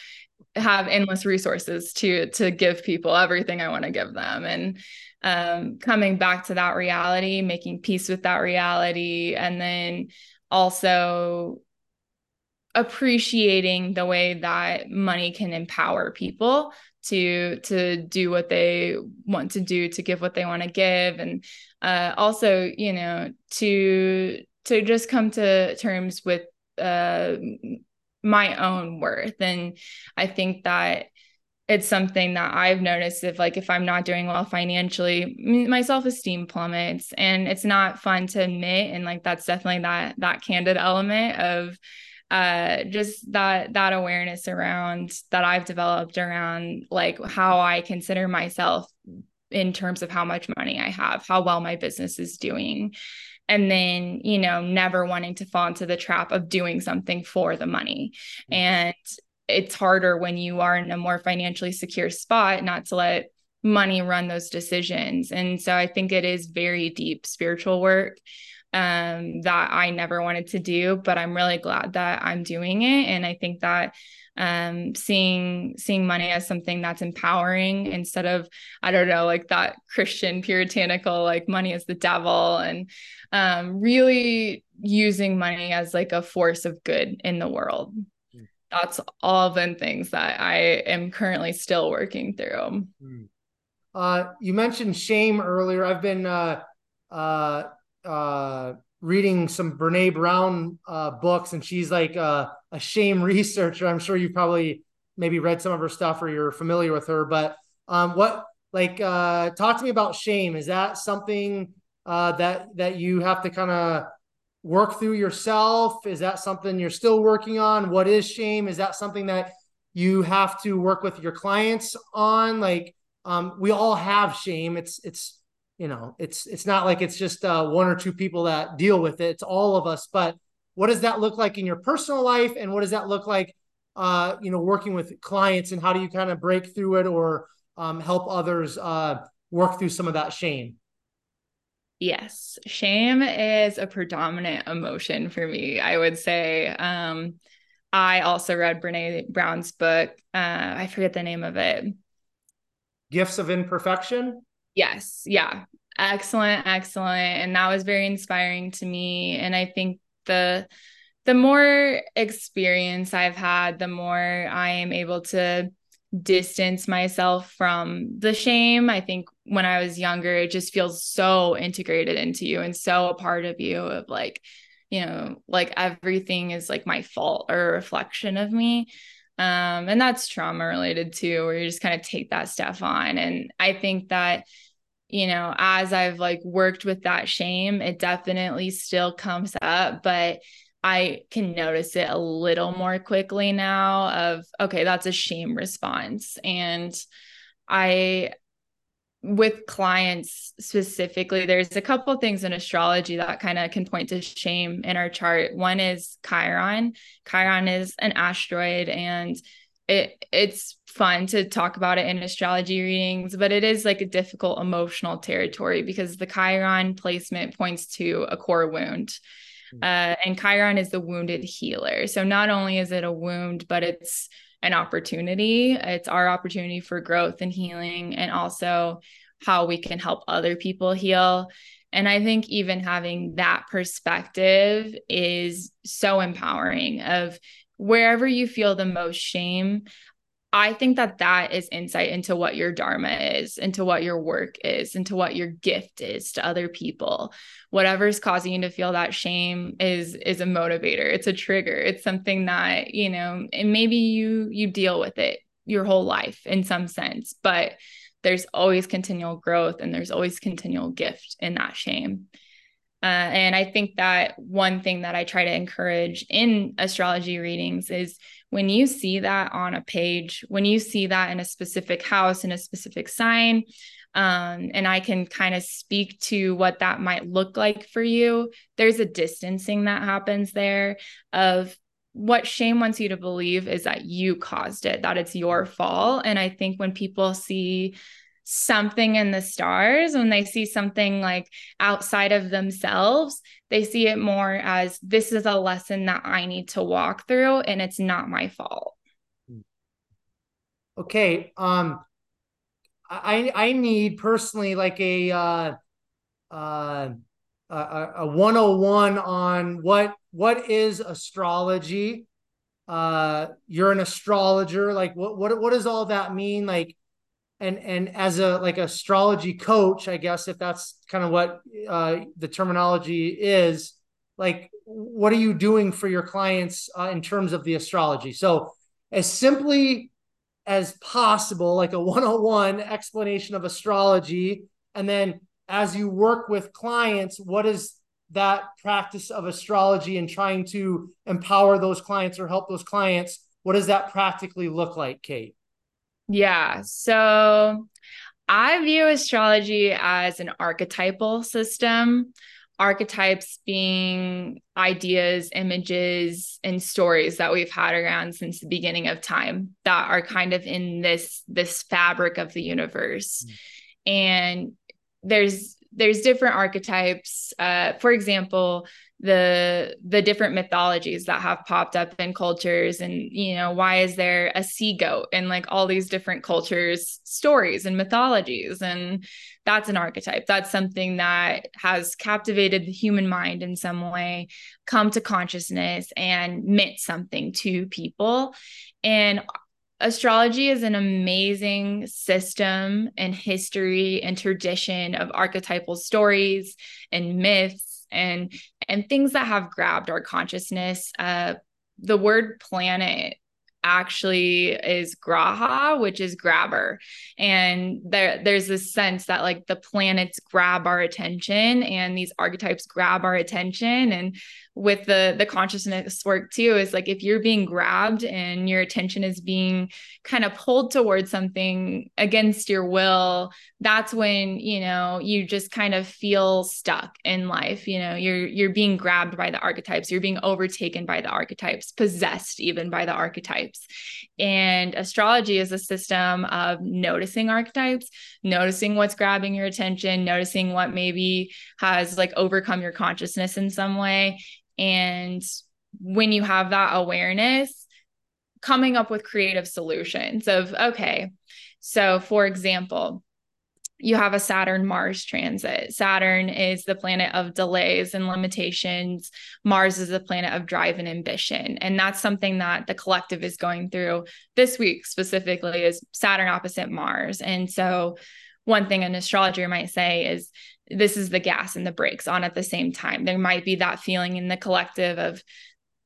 [SPEAKER 2] have endless resources to to give people everything I want to give them. And um, coming back to that reality making peace with that reality and then also appreciating the way that money can empower people to to do what they want to do to give what they want to give. And uh, also you know to to just come to terms with uh, my own worth. And I think that it's something that I've noticed if like if I'm not doing well financially, my self-esteem plummets and it's not fun to admit and like that's definitely that that candid element of uh just that that awareness around that I've developed around like how I consider myself in terms of how much money I have, how well my business is doing and then you know never wanting to fall into the trap of doing something for the money. Mm-hmm. and it's harder when you are in a more financially secure spot not to let money run those decisions. And so i think it is very deep spiritual work um, that i never wanted to do but i'm really glad that i'm doing it. And i think that um, seeing seeing money as something that's empowering instead of I don't know like that Christian puritanical like money is the devil and um, really using money as like a force of good in the world. Hmm. That's all the things that I am currently still working through.
[SPEAKER 1] Hmm. Uh, you mentioned shame earlier. I've been uh, uh, uh reading some Brene Brown uh, books, and she's like uh, a shame researcher. I'm sure you probably maybe read some of her stuff or you're familiar with her. But um, what like uh, talk to me about shame? Is that something uh, that that you have to kind of work through yourself? Is that something you're still working on? What is shame? Is that something that you have to work with your clients on? Like um, we all have shame. It's it's you know it's it's not like it's just uh, one or two people that deal with it. It's all of us. But what does that look like in your personal life, and what does that look like? Uh, you know, working with clients, and how do you kind of break through it or um, help others uh, work through some of that shame?
[SPEAKER 2] Yes, shame is a predominant emotion for me. I would say. Um, I also read Brene Brown's book. Uh, I forget the name of it.
[SPEAKER 1] Gifts of Imperfection.
[SPEAKER 2] Yes, yeah, excellent, excellent, and that was very inspiring to me. And I think the the more experience I've had, the more I am able to distance myself from the shame. I think when I was younger, it just feels so integrated into you and so a part of you of like, you know, like everything is like my fault or a reflection of me. Um, and that's trauma related too, where you just kind of take that stuff on. And I think that, you know, as I've like worked with that shame, it definitely still comes up, but I can notice it a little more quickly now of okay, that's a shame response. And I with clients specifically, there's a couple things in astrology that kind of can point to shame in our chart. One is Chiron. Chiron is an asteroid and it it's fun to talk about it in astrology readings, but it is like a difficult emotional territory because the Chiron placement points to a core wound. Hmm. Uh, and Chiron is the wounded healer. So not only is it a wound, but it's an opportunity. It's our opportunity for growth and healing, and also how we can help other people heal. And I think even having that perspective is so empowering of wherever you feel the most shame, I think that that is insight into what your dharma is, into what your work is, into what your gift is to other people. Whatever's causing you to feel that shame is is a motivator. It's a trigger. It's something that, you know, and maybe you you deal with it your whole life in some sense, but there's always continual growth and there's always continual gift in that shame. Uh, and I think that one thing that I try to encourage in astrology readings is when you see that on a page, when you see that in a specific house, in a specific sign, um, and I can kind of speak to what that might look like for you, there's a distancing that happens there of what shame wants you to believe is that you caused it, that it's your fault. And I think when people see something in the stars, when they see something like outside of themselves, they see it more as this is a lesson that I need to walk through and it's not my fault.
[SPEAKER 1] Okay. Um I I need personally like a uh uh a, a 101 on what what is astrology uh you're an astrologer like what what what does all that mean like and and as a like astrology coach i guess if that's kind of what uh, the terminology is like what are you doing for your clients uh, in terms of the astrology? So as simply as possible like a 101 explanation of astrology and then as you work with clients what is that practice of astrology and trying to empower those clients or help those clients? What does that practically look like kate
[SPEAKER 2] yeah. So I view astrology as an archetypal system, archetypes being ideas, images, and stories that we've had around since the beginning of time that are kind of in this this fabric of the universe. Mm. And there's there's different archetypes. Uh, for example, the the different mythologies that have popped up in cultures and you know why is there a sea goat in like all these different cultures stories and mythologies? And that's an archetype. That's something that has captivated the human mind in some way come to consciousness and meant something to people. And astrology is an amazing system and history and tradition of archetypal stories and myths and and things that have grabbed our consciousness uh the word planet actually is graha which is grabber. And there there's this sense that like the planets grab our attention and these archetypes grab our attention. And with the the consciousness work too is like if you're being grabbed and your attention is being kind of pulled towards something against your will that's when you know you just kind of feel stuck in life. You know you're you're being grabbed by the archetypes. You're being overtaken by the archetypes possessed even by the archetypes. And astrology is a system of noticing archetypes noticing what's grabbing your attention noticing what maybe has like overcome your consciousness in some way and when you have that awareness, coming up with creative solutions of, okay, so for example, you have a Saturn Mars transit. Saturn is the planet of delays and limitations. Mars is the planet of drive and ambition. And that's something that the collective is going through this week specifically is Saturn opposite Mars. And so one thing an astrologer might say is this is the gas and the brakes on at the same time. There might be that feeling in the collective of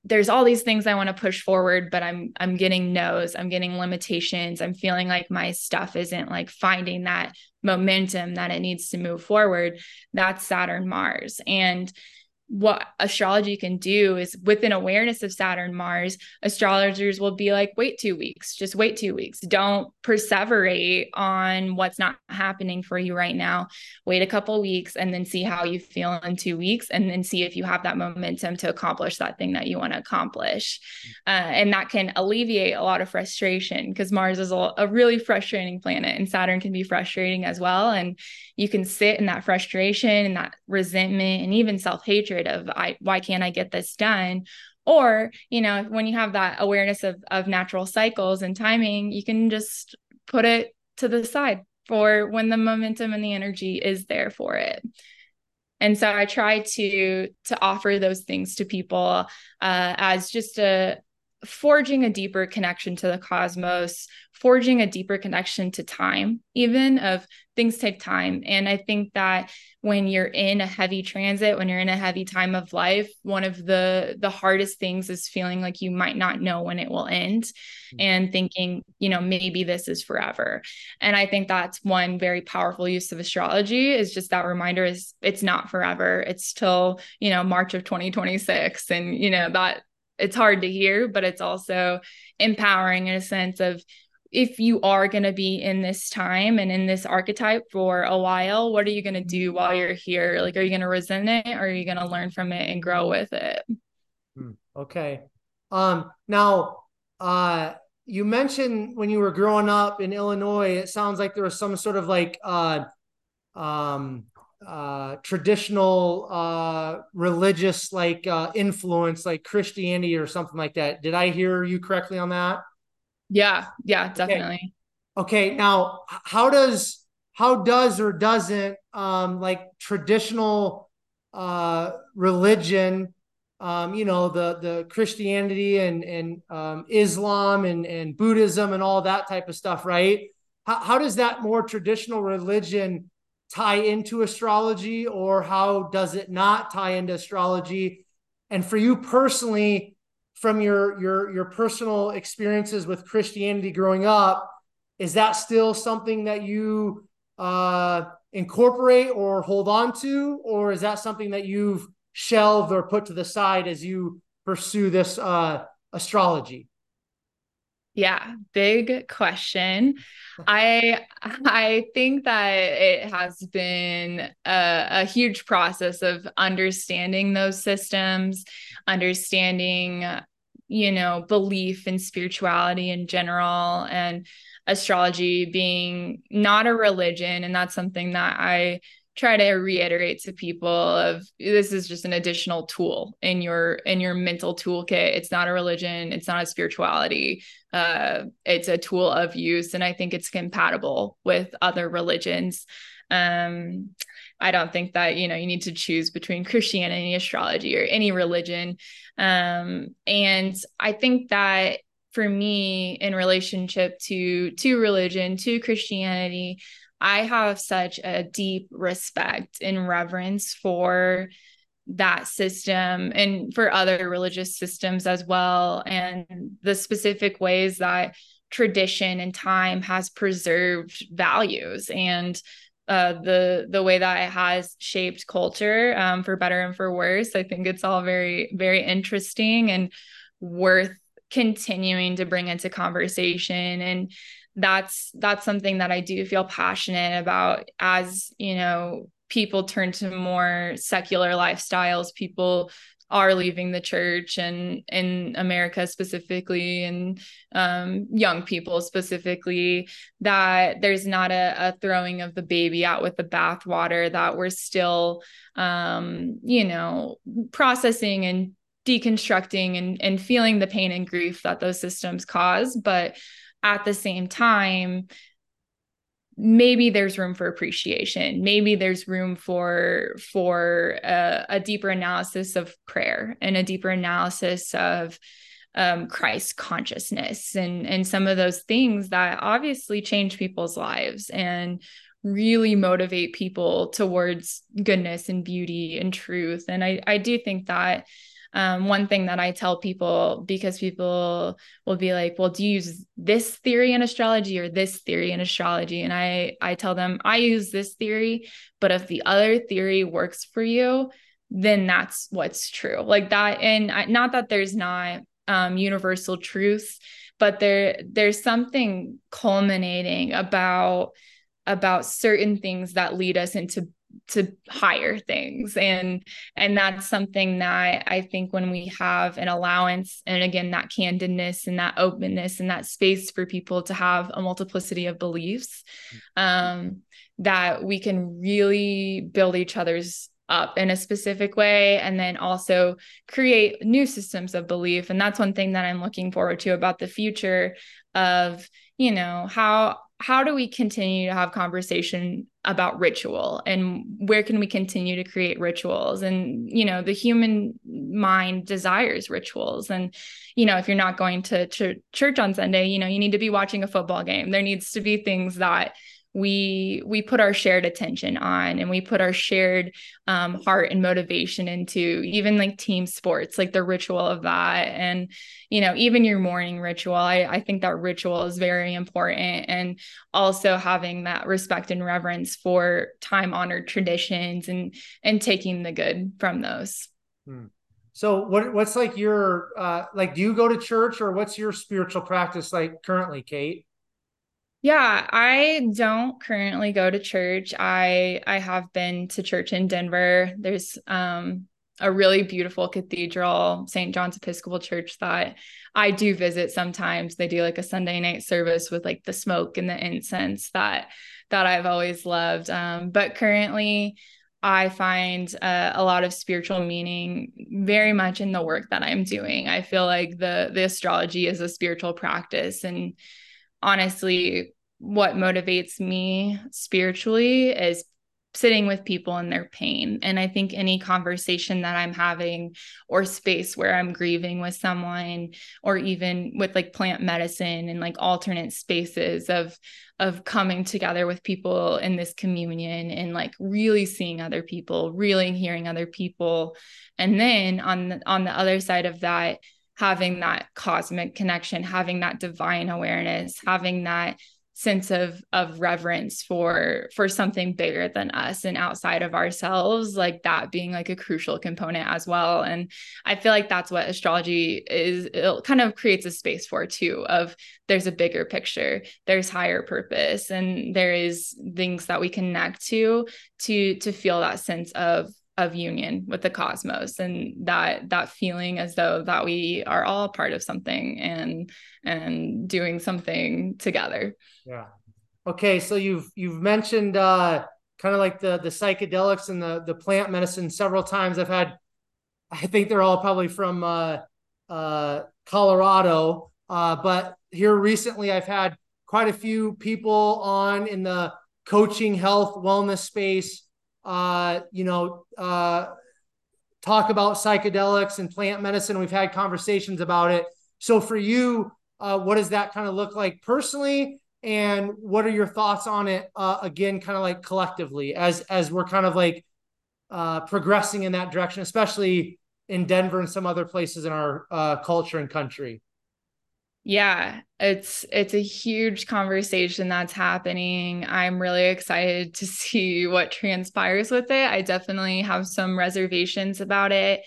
[SPEAKER 2] there's all these things I want to push forward, but I'm I'm getting no's, I'm getting limitations. I'm feeling like my stuff isn't like finding that momentum that it needs to move forward. That's Saturn Mars. And what astrology can do is with an awareness of Saturn Mars, astrologers will be like, wait two weeks, just wait two weeks. Don't perseverate on what's not happening for you right now. Wait a couple weeks and then see how you feel in two weeks, and then see if you have that momentum to accomplish that thing that you want to accomplish. Uh, and that can alleviate a lot of frustration because Mars is a, a really frustrating planet, and Saturn can be frustrating as well. And you can sit in that frustration and that resentment and even self hatred of I why can't I get this done? Or, you know, when you have that awareness of of natural cycles and timing, you can just put it to the side for when the momentum and the energy is there for it. and so i try to to offer those things to people uh, as just a forging a deeper connection to the cosmos forging a deeper connection to time even of things take time. And i think that when you're in a heavy transit when you're in a heavy time of life one of the the hardest things is feeling like you might not know when it will end mm-hmm. and thinking you know maybe this is forever. And i think that's one very powerful use of astrology is just that reminder is it's not forever. It's till you know march of 2026 and you know that it's hard to hear, but it's also empowering in a sense of if you are going to be in this time and in this archetype for a while, what are you going to do while you're here? Like, are you going to resent it or are you going to learn from it and grow with it?
[SPEAKER 1] Hmm, okay. Um, now, uh, you mentioned when you were growing up in Illinois, it sounds like there was some sort of like, uh, um, uh, traditional uh, religious like uh, influence, like Christianity or something like that. Did I hear you correctly on that?
[SPEAKER 2] Yeah, yeah, definitely.
[SPEAKER 1] Okay, okay. now how does how does or doesn't um, like traditional uh, religion, um, you know, the the Christianity and and um, Islam and and Buddhism and all that type of stuff, right? How, how does that more traditional religion tie into astrology or how does it not tie into astrology and for you personally from your your your personal experiences with christianity growing up is that still something that you uh, incorporate or hold on to or is that something that you've shelved or put to the side as you pursue this uh, astrology
[SPEAKER 2] yeah, big question. I I think that it has been a, a, huge process of understanding those systems, understanding, you know, belief in spirituality in general and astrology being not a religion. And that's something that I try to reiterate to people of this is just an additional tool in your in your mental toolkit it's not a religion it's not a spirituality uh, it's a tool of use and i think it's compatible with other religions um, i don't think that you know you need to choose between christianity astrology or any religion. Um, and i think that for me in relationship to to religion to christianity I have such a deep respect and reverence for that system and for other religious systems as well, and the specific ways that tradition and time has preserved values. And uh, the the way that it has shaped culture um, for better and for worse. I think it's all very very interesting and worth continuing to bring into conversation and that's that's something that I do feel passionate about as, you know, people turn to more secular lifestyles, people are leaving the church and in America specifically and um, young people specifically that there's not a, a, throwing of the baby out with the bathwater that we're still um, you know processing and deconstructing and, and feeling the pain and grief that those systems cause. But at the same time maybe there's room for appreciation maybe there's room for for a, a deeper analysis of prayer and a deeper analysis of um, Christ consciousness and and some of those things that obviously change people's lives and really motivate people towards goodness and beauty and truth. And I I do think that um, one thing that I tell people because people will be like, "Well, do you use this theory in astrology or this theory in astrology?" And I I tell them I use this theory, but if the other theory works for you, then that's what's true. Like that, and I, not that there's not um, universal truths, but there there's something culminating about about certain things that lead us into to higher things. And and that's something that i think when we have an allowance and again that candidness and that openness and that space for people to have a multiplicity of beliefs um that we can really build each other's up in a specific way and then also create new systems of belief. And that's one thing that i'm looking forward to about the future of you know how how do we continue to have conversation about ritual and where can we continue to create rituals. And you know the human mind desires rituals. And you know if you're not going to, to church on sunday you know you need to be watching a football game. There needs to be things that we we put our shared attention on and we put our shared um, heart and motivation into even like team sports like the ritual of that. And you know even your morning ritual I, I think that ritual is very important. And also having that respect and reverence for time honored traditions and and taking the good from those.
[SPEAKER 1] Hmm. so what what's like your uh like do you go to church or what's your spiritual practice like currently kate
[SPEAKER 2] yeah, I don't currently go to church. I I have been to church in Denver. There's um a really beautiful cathedral, St. John's Episcopal Church that I do visit sometimes. They do like a Sunday night service with like the smoke and the incense that that I've always loved. Um, but currently I find uh, a lot of spiritual meaning very much in the work that I'm doing. I feel like the the astrology is a spiritual practice and honestly, what motivates me spiritually is sitting with people in their pain. And I think any conversation that I'm having or space where I'm grieving with someone or even with like plant medicine and like alternate spaces of of coming together with people in this communion and like really seeing other people, really hearing other people. And then on the on the other side of that having that cosmic connection, having that divine awareness, having that sense of of reverence for for something bigger than us and outside of ourselves like that being like a crucial component as well. And i feel like that's what astrology is it kind of creates a space for too of there's a bigger picture there's higher purpose and there is things that we connect to to to feel that sense of of union with the cosmos and that that feeling as though that we are all part of something and and doing something together.
[SPEAKER 1] Yeah. Okay so you've you've mentioned uh kind of like the the psychedelics and the the plant medicine several times. I've had i think they're all probably from uh uh colorado uh but here recently i've had quite a few people on in the coaching health wellness space uh, you know, uh, talk about psychedelics and plant medicine. We've had conversations about it. So for you, uh, what does that kind of look like personally? And what are your thoughts on it? Uh, again, kind of like collectively, as as we're kind of like uh, progressing in that direction, especially in Denver and some other places in our uh, culture and country.
[SPEAKER 2] Yeah, it's it's a huge conversation that's happening. I'm really excited to see what transpires with it. I definitely have some reservations about it.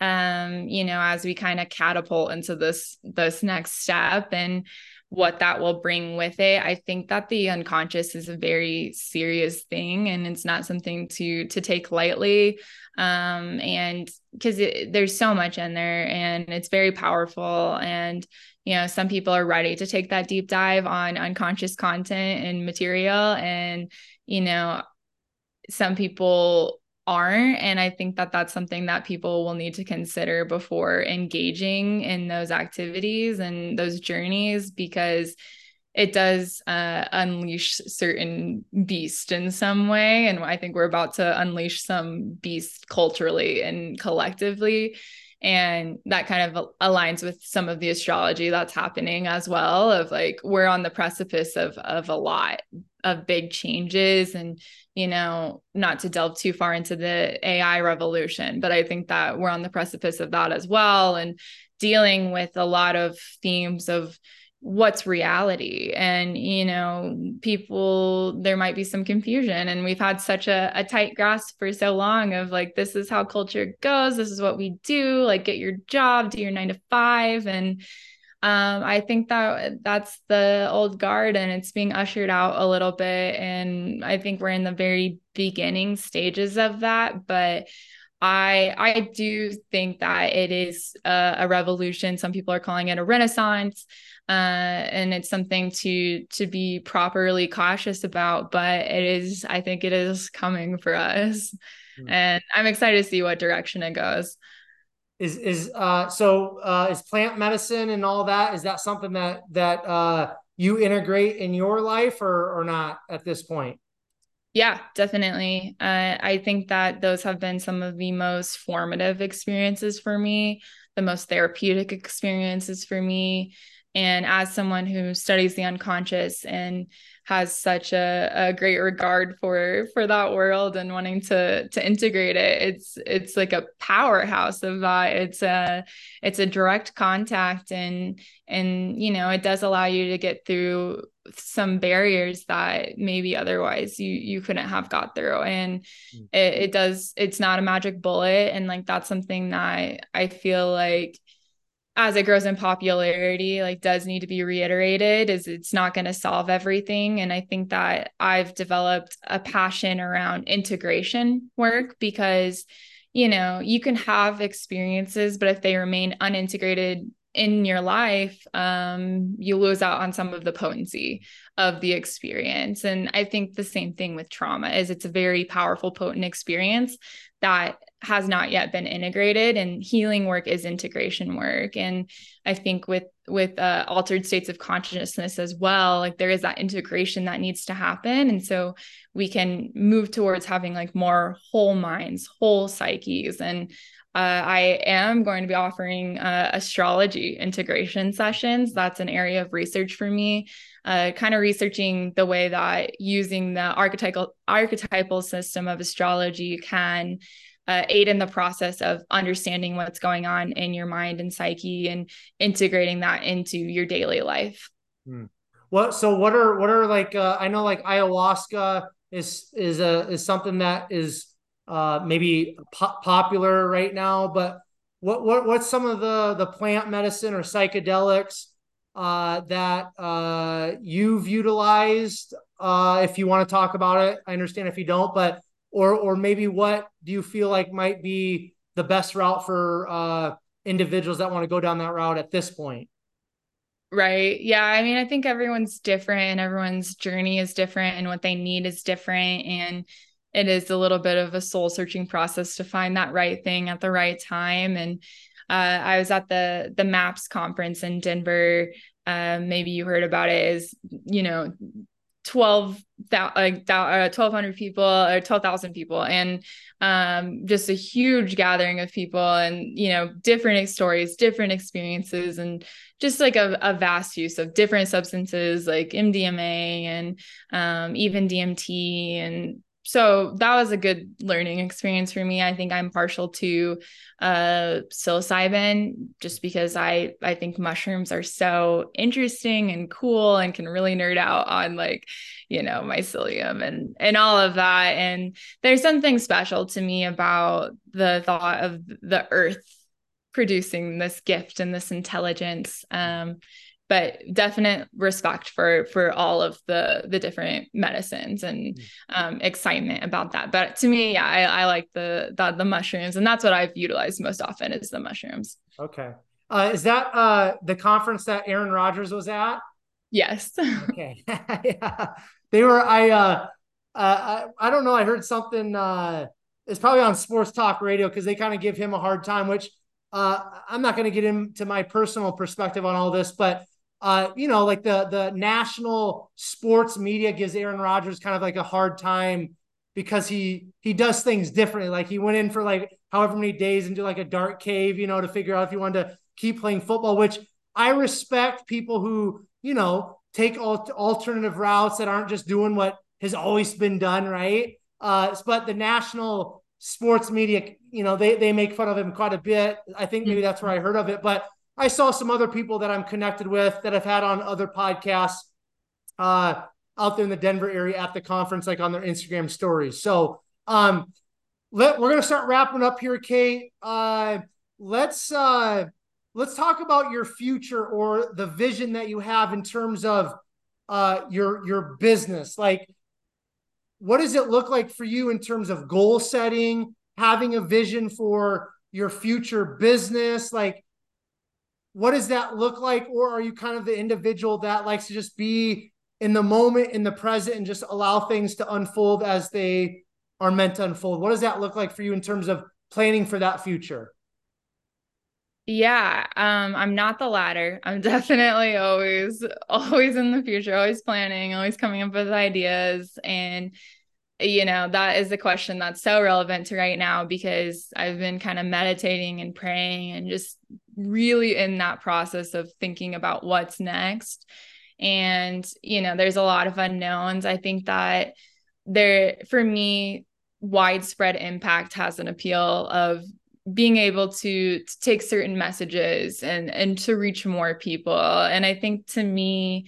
[SPEAKER 2] Um, you know, as we kind of catapult into this this next step and what that will bring with it. I think that the unconscious is a very serious thing and it's not something to to take lightly. Um, and because there's so much in there and it's very powerful and you know some people are ready to take that deep dive on unconscious content and material and you know some people aren't. And i think that that's something that people will need to consider before engaging in those activities and those journeys because it does uh, unleash certain beast in some way. And i think we're about to unleash some beast culturally and collectively and that kind of aligns with some of the astrology that's happening as well of like we're on the precipice of of a lot of big changes and you know not to delve too far into the ai revolution but i think that we're on the precipice of that as well and dealing with a lot of themes of what's reality and you know people there might be some confusion and we've had such a, a tight grasp for so long of like this is how culture goes this is what we do like get your job do your nine to five and um, I think that that's the old guard and it's being ushered out a little bit. And I think we're in the very beginning stages of that. But I I do think that it is a, a revolution. Some people are calling it a renaissance uh, and it's something to to be properly cautious about. But it is, I think, it is coming for us, mm-hmm. and I'm excited to see what direction it goes.
[SPEAKER 1] Is is uh so uh is plant medicine and all that is that something that that uh you integrate in your life or or not at this point?
[SPEAKER 2] Yeah, definitely. Uh, I think that those have been some of the most formative experiences for me, the most therapeutic experiences for me. And as someone who studies the unconscious and has such a, a great regard for for that world and wanting to to integrate it it's it's like a powerhouse of that. It's a it's a direct contact and and you know it does allow you to get through some barriers that maybe otherwise you you couldn't have got through. And mm. it, it does it's not a magic bullet. And like that's something that i feel like as it grows in popularity like does need to be reiterated is it's not going to solve everything. And i think that i've developed a passion around integration work because you know you can have experiences but if they remain unintegrated in your life um, you lose out on some of the potency of the experience. And i think the same thing with trauma is it's a very powerful potent experience that has not yet been integrated and healing work is integration work. And i think with with uh, altered states of consciousness as well like there is that integration that needs to happen. And so we can move towards having like more whole minds whole psyches. And uh, I am going to be offering uh, astrology integration sessions. That's an area of research for me, uh, kind of researching the way that using the archetypal archetypal system of astrology can uh, aid in the process of understanding what's going on in your mind and psyche and integrating that into your daily life.
[SPEAKER 1] Hmm. What so what are what are like uh, I know like ayahuasca is is a is something that is uh, maybe po- popular right now. But what what what's some of the the plant medicine or psychedelics uh, that uh, you've utilized? Uh, if you want to talk about it, I understand if you don't, but or or maybe what do you feel like might be the best route for uh, individuals that want to go down that route at this point?
[SPEAKER 2] Right. Yeah. I mean, I think everyone's different and everyone's journey is different and what they need is different. And it is a little bit of a soul searching process to find that right thing at the right time. And uh, I was at the the MAPS conference in Denver. Uh, maybe you heard about it. Is you know 12 like uh, 1200 people or 12,000 people. And um, just a huge gathering of people and you know different stories different experiences and just like a, a vast use of different substances like MDMA and um, even DMT and so that was a good learning experience for me. I think I'm partial to uh, psilocybin just because I I think mushrooms are so interesting and cool and can really nerd out on like you know mycelium and and all of that. And there's something special to me about the thought of the earth producing this gift and this intelligence. Um, but definite respect for for all of the the different medicines and mm. um, excitement about that but to me yeah I, I like the, the the mushrooms and that's what i've utilized most often is the mushrooms
[SPEAKER 1] okay uh, is that uh the conference that aaron rodgers was at
[SPEAKER 2] yes
[SPEAKER 1] okay yeah. they were i uh uh, I, I don't know. I heard something. Uh, it's probably on sports talk radio because they kind of give him a hard time. Which uh, I'm not going to get into my personal perspective on all this, but uh, you know, like the the national sports media gives Aaron Rodgers kind of like a hard time because he he does things differently. Like he went in for like however many days into like a dark cave, you know, to figure out if he wanted to keep playing football. Which I respect people who you know take alternative routes that aren't just doing what has always been done, right? Uh, but the national sports media, you know, they they make fun of him quite a bit. I think maybe that's where I heard of it, but I saw some other people that I'm connected with that I've had on other podcasts uh, out there in the Denver area at the conference, like on their Instagram stories. So um, let we're gonna start wrapping up here, Kate. Uh, let's uh, let's talk about your future or the vision that you have in terms of uh, your your business. Like, what does it look like for you in terms of goal setting, having a vision for your future business? Like, what does that look like? Or are you kind of the individual that likes to just be in the moment in the present and just allow things to unfold as they are meant to unfold? What does that look like for you in terms of planning for that future?
[SPEAKER 2] Yeah um i'm not the latter. I'm definitely always always in the future always planning always coming up with ideas. And you know, that is the question that's so relevant to right now because I've been kind of meditating and praying and just really in that process of thinking about what's next. And, you know, there's a lot of unknowns. I think that there, for me, widespread impact has an appeal of being able to, to take certain messages and and to reach more people and i think to me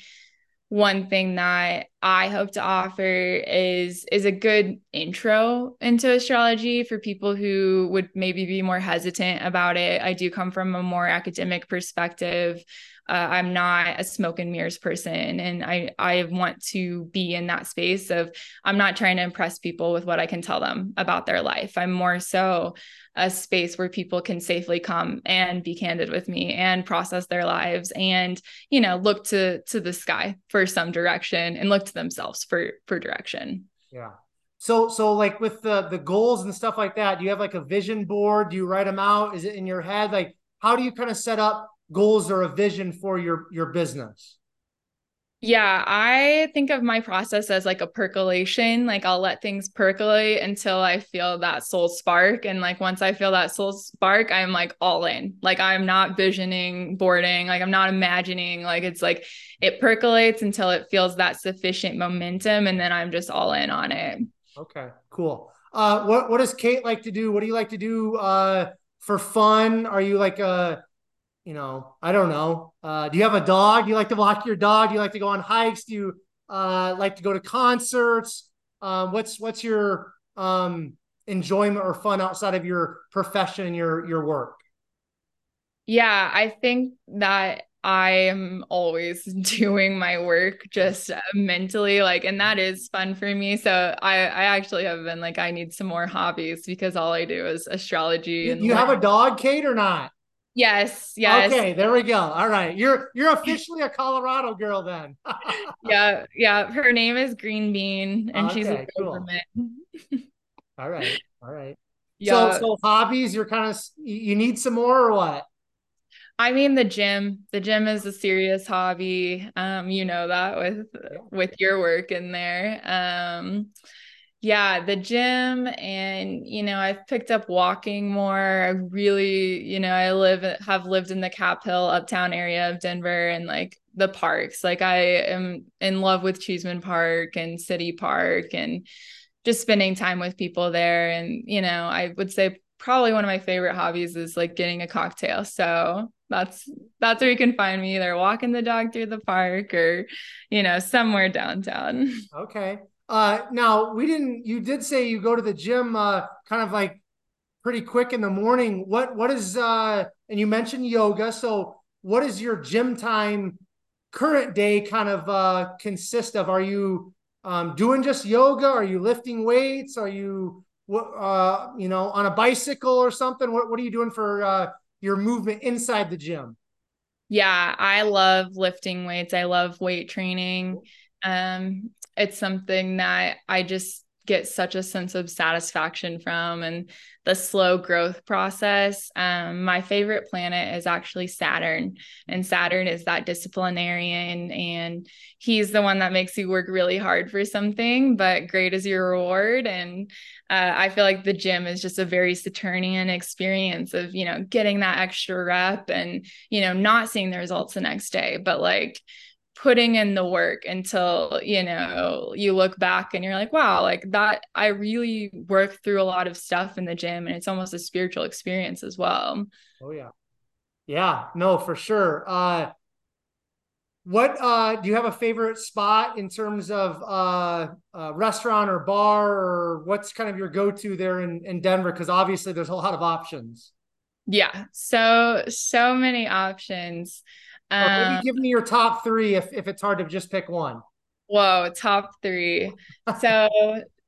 [SPEAKER 2] one thing that I hope to offer is is a good intro into astrology for people who would maybe be more hesitant about it. I do come from a more academic perspective. Uh, I'm not a smoke and mirrors person, and I I want to be in that space of I'm not trying to impress people with what I can tell them about their life. I'm more so a space where people can safely come and be candid with me and process their lives and you know look to to the sky for some direction and look to themselves for for direction.
[SPEAKER 1] Yeah. So so like with the the goals and stuff like that do you have like a vision board? Do you write them out? Is it in your head? Like how do you kind of set up goals or a vision for your your business
[SPEAKER 2] yeah, I think of my process as like a percolation. Like I'll let things percolate until I feel that soul spark. And like once I feel that soul spark, I'm like all in. Like I'm not visioning boarding. Like I'm not imagining. Like it's like it percolates until it feels that sufficient momentum. And then I'm just all in on it.
[SPEAKER 1] Okay, cool. Uh what what does Kate like to do? What do you like to do uh for fun? Are you like a you know, I don't know. Uh, do you have a dog? Do you like to walk your dog? Do you like to go on hikes? Do you uh, like to go to concerts? Um, what's what's your um, enjoyment or fun outside of your profession and your your work?
[SPEAKER 2] Yeah, I think that I am always doing my work just mentally like and that is fun for me. So I I actually have been like I need some more hobbies because all I do is astrology
[SPEAKER 1] and You have a dog, Kate, or not?
[SPEAKER 2] Yes, yes.
[SPEAKER 1] Okay, there we go. All right. You're you're officially a Colorado girl then.
[SPEAKER 2] yeah, yeah. Her name is Green Bean and okay, she's a cool.
[SPEAKER 1] All right. All right. Yeah. So so hobbies, you're kind of you need some more or what?
[SPEAKER 2] I mean the gym. The gym is a serious hobby. Um, you know that with yeah. with your work in there. Um yeah the gym and you know i've picked up walking more. I really you know i live have lived in the cap hill uptown area of denver and like the parks. Like i am in love with Cheesman park and city park and just spending time with people there. And you know i would say probably one of my favorite hobbies is like getting a cocktail. So that's that's where you can find me either walking the dog through the park or you know somewhere downtown.
[SPEAKER 1] Okay uh, now we didn't. You did say you go to the gym, uh, kind of like pretty quick in the morning. What what is? Uh, and you mentioned yoga. So what is your gym time? Current day kind of uh, consist of? Are you um, doing just yoga? Are you lifting weights? Are you uh, you know on a bicycle or something? What what are you doing for uh, your movement inside the gym?
[SPEAKER 2] Yeah, I love lifting weights. I love weight training. Um, it's something that I just get such a sense of satisfaction from and the slow growth process. Um, my favorite planet is actually Saturn, and Saturn is that disciplinarian, and he's the one that makes you work really hard for something, but great is your reward. And uh, I feel like the gym is just a very Saturnian experience of, you know, getting that extra rep and, you know, not seeing the results the next day, but like, putting in the work until you know you look back and you're like wow like that i really work through a lot of stuff in the gym and it's almost a spiritual experience as well.
[SPEAKER 1] Oh yeah. Yeah no for sure. Uh what uh do you have a favorite spot in terms of uh, uh restaurant or bar or what's kind of your go-to there in in denver? Because obviously there's a lot of options.
[SPEAKER 2] Yeah so so many options
[SPEAKER 1] or maybe um, give me your top three if, if it's hard to just pick one.
[SPEAKER 2] Whoa, top three. So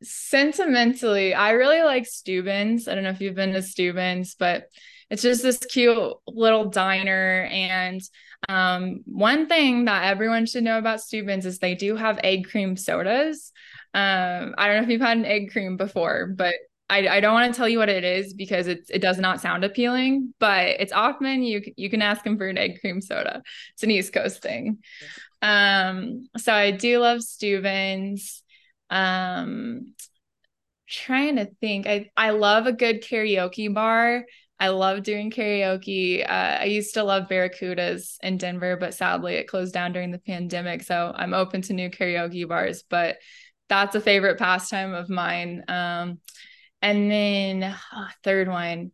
[SPEAKER 2] sentimentally, I really like Steuben's. I don't know if you've been to Steuben's, but it's just this cute little diner. And um, one thing that everyone should know about Steuben's is they do have egg cream sodas. Um, I don't know if you've had an egg cream before, but I, I don't want to tell you what it is because it's it does not sound appealing, but it's Othman. You you can ask him for an egg cream soda. It's an East Coast thing. Um, so I do love Steuben's. Um, trying to think. I I love a good karaoke bar. I love doing karaoke. Uh, I used to love Barricuda's in Denver, but sadly it closed down during the pandemic. So I'm open to new karaoke bars, but that's a favorite pastime of mine. Um, and then oh, third one,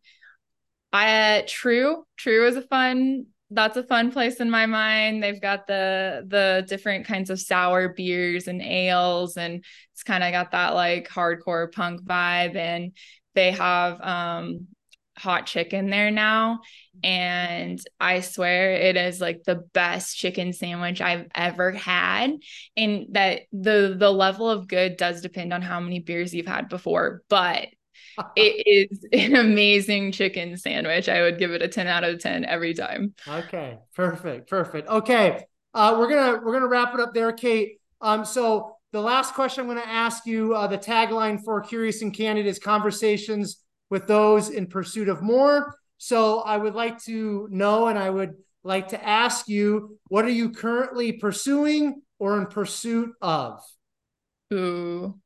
[SPEAKER 2] I true TRU is a fun. That's a fun place in my mind. They've got the the different kinds of sour beers and ales, and it's kind of got that like hardcore punk vibe. And they have um hot chicken there now and i swear it is like the best chicken sandwich i've ever had and that the the level of good does depend on how many beers you've had before but it is an amazing chicken sandwich i would give it a 10 out of 10 every time
[SPEAKER 1] okay perfect perfect okay uh, we're gonna we're gonna wrap it up there kate um so the last question i'm gonna ask you uh, the tagline for curious and candid is conversations with those in pursuit of more. So I would like to know and I would like to ask you what are you currently pursuing or in pursuit of?
[SPEAKER 2] Ooh.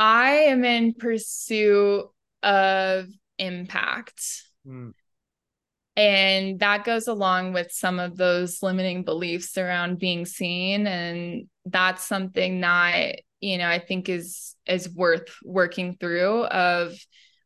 [SPEAKER 2] I am in pursuit of impact. Hmm. And that goes along with some of those limiting beliefs around being seen. And that's something that you know i think is is worth working through of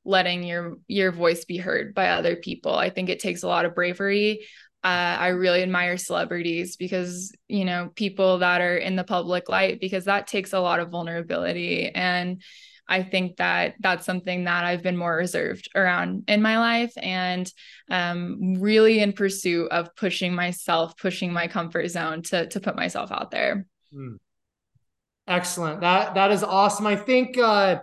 [SPEAKER 2] letting your your voice be heard by other people i think it takes a lot of bravery uh, i really admire celebrities because you know people that are in the public light because that takes a lot of vulnerability and I think that that's something that I've been more reserved around in my life and um, really in pursuit of pushing myself, pushing my comfort zone to, to put myself out there. Mm.
[SPEAKER 1] Excellent. That that is awesome. I think uh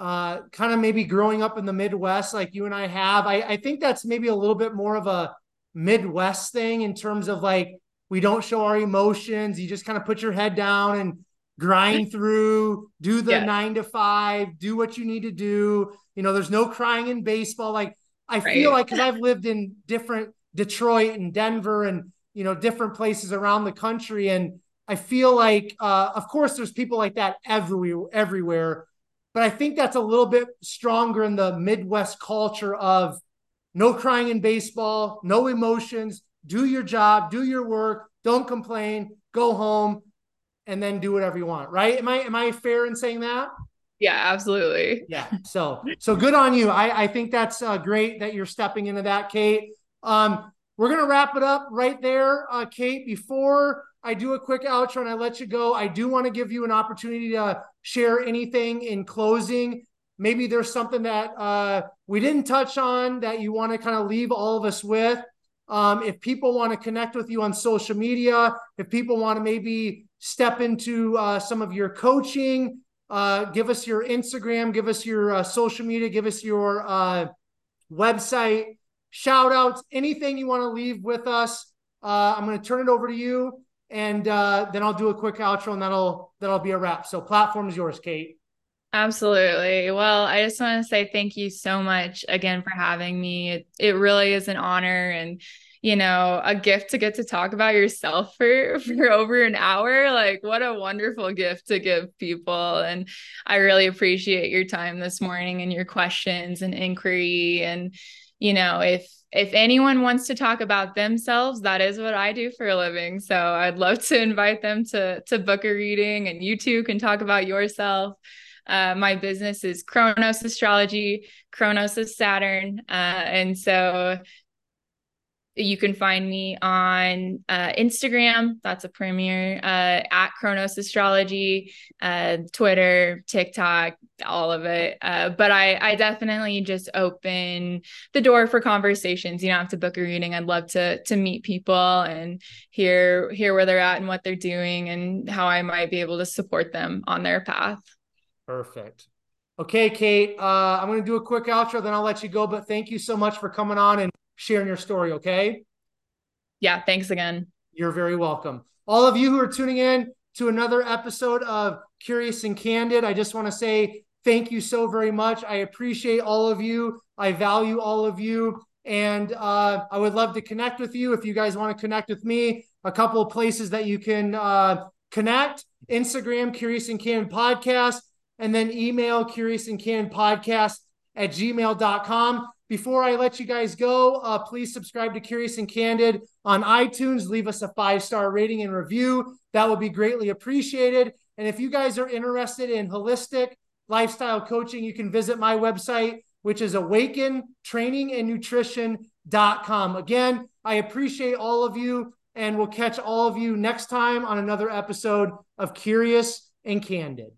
[SPEAKER 1] uh kind of maybe growing up in the Midwest like you and I have, I, I think that's maybe a little bit more of a Midwest thing in terms of like we don't show our emotions. You just kind of put your head down and grind through, do the yeah. nine to five, do what you need to do. You know, there's no crying in baseball. Like I right. feel like because I've lived in different Detroit and Denver and you know different places around the country and I feel like, uh, of course, there's people like that everywhere, everywhere, but I think that's a little bit stronger in the Midwest culture of no crying in baseball, no emotions, do your job, do your work, don't complain, go home, and then do whatever you want. Right? Am I am I fair in saying that?
[SPEAKER 2] Yeah, absolutely.
[SPEAKER 1] Yeah. So so good on you. I I think that's uh, great that you're stepping into that, Kate. Um, we're gonna wrap it up right there, uh, Kate. Before I do a quick outro and I let you go, I do want to give you an opportunity to share anything in closing. Maybe there's something that uh, we didn't touch on that you want to kind of leave all of us with. Um, if people want to connect with you on social media, if people want to maybe step into uh, some of your coaching, uh, give us your Instagram, give us your uh, social media, give us your uh, website, shout outs, anything you want to leave with us. Uh, I'm going to turn it over to you and then I'll do a quick outro, and that'll that'll be a wrap. So, platform is yours, Kate.
[SPEAKER 2] Absolutely. Well, I just want to say thank you so much again for having me. It, it really is an honor and you know a gift to get to talk about yourself for for over an hour like what a wonderful gift to give people and i really appreciate your time this morning and your questions and inquiry and you know if if anyone wants to talk about themselves, that is what I do for a living. So I'd love to invite them to to book a reading, and you too can talk about yourself. Uh, my business is Kronos Astrology. Kronos is Saturn, uh, and so you can find me on uh, Instagram. That's a premiere uh, at Kronos Astrology, uh, Twitter, TikTok, all of it. Uh, but I, I definitely just open the door for conversations. You don't have to book a reading. I'd love to to meet people and hear hear where they're at and what they're doing and how I might be able to support them on their path.
[SPEAKER 1] Perfect. Okay, Kate. Uh, I'm going to do a quick outro, then I'll let you go. But thank you so much for coming on and sharing your story, okay?
[SPEAKER 2] Yeah, thanks again.
[SPEAKER 1] You're very welcome. All of you who are tuning in to another episode of Curious and Candid, I just want to say thank you so very much. I appreciate all of you. I value all of you. And uh, I would love to connect with you. If you guys want to connect with me, a couple of places that you can uh, connect Instagram, Curious and Candid Podcast, and then email Curious and Candid Podcast at gmail.com. Before I let you guys go, uh, please subscribe to Curious and Candid on iTunes. Leave us a five star rating and review. That would be greatly appreciated. And if you guys are interested in holistic lifestyle coaching, you can visit my website, which is awakentrainingandnutrition.com. Again, I appreciate all of you, and we'll catch all of you next time on another episode of Curious and Candid.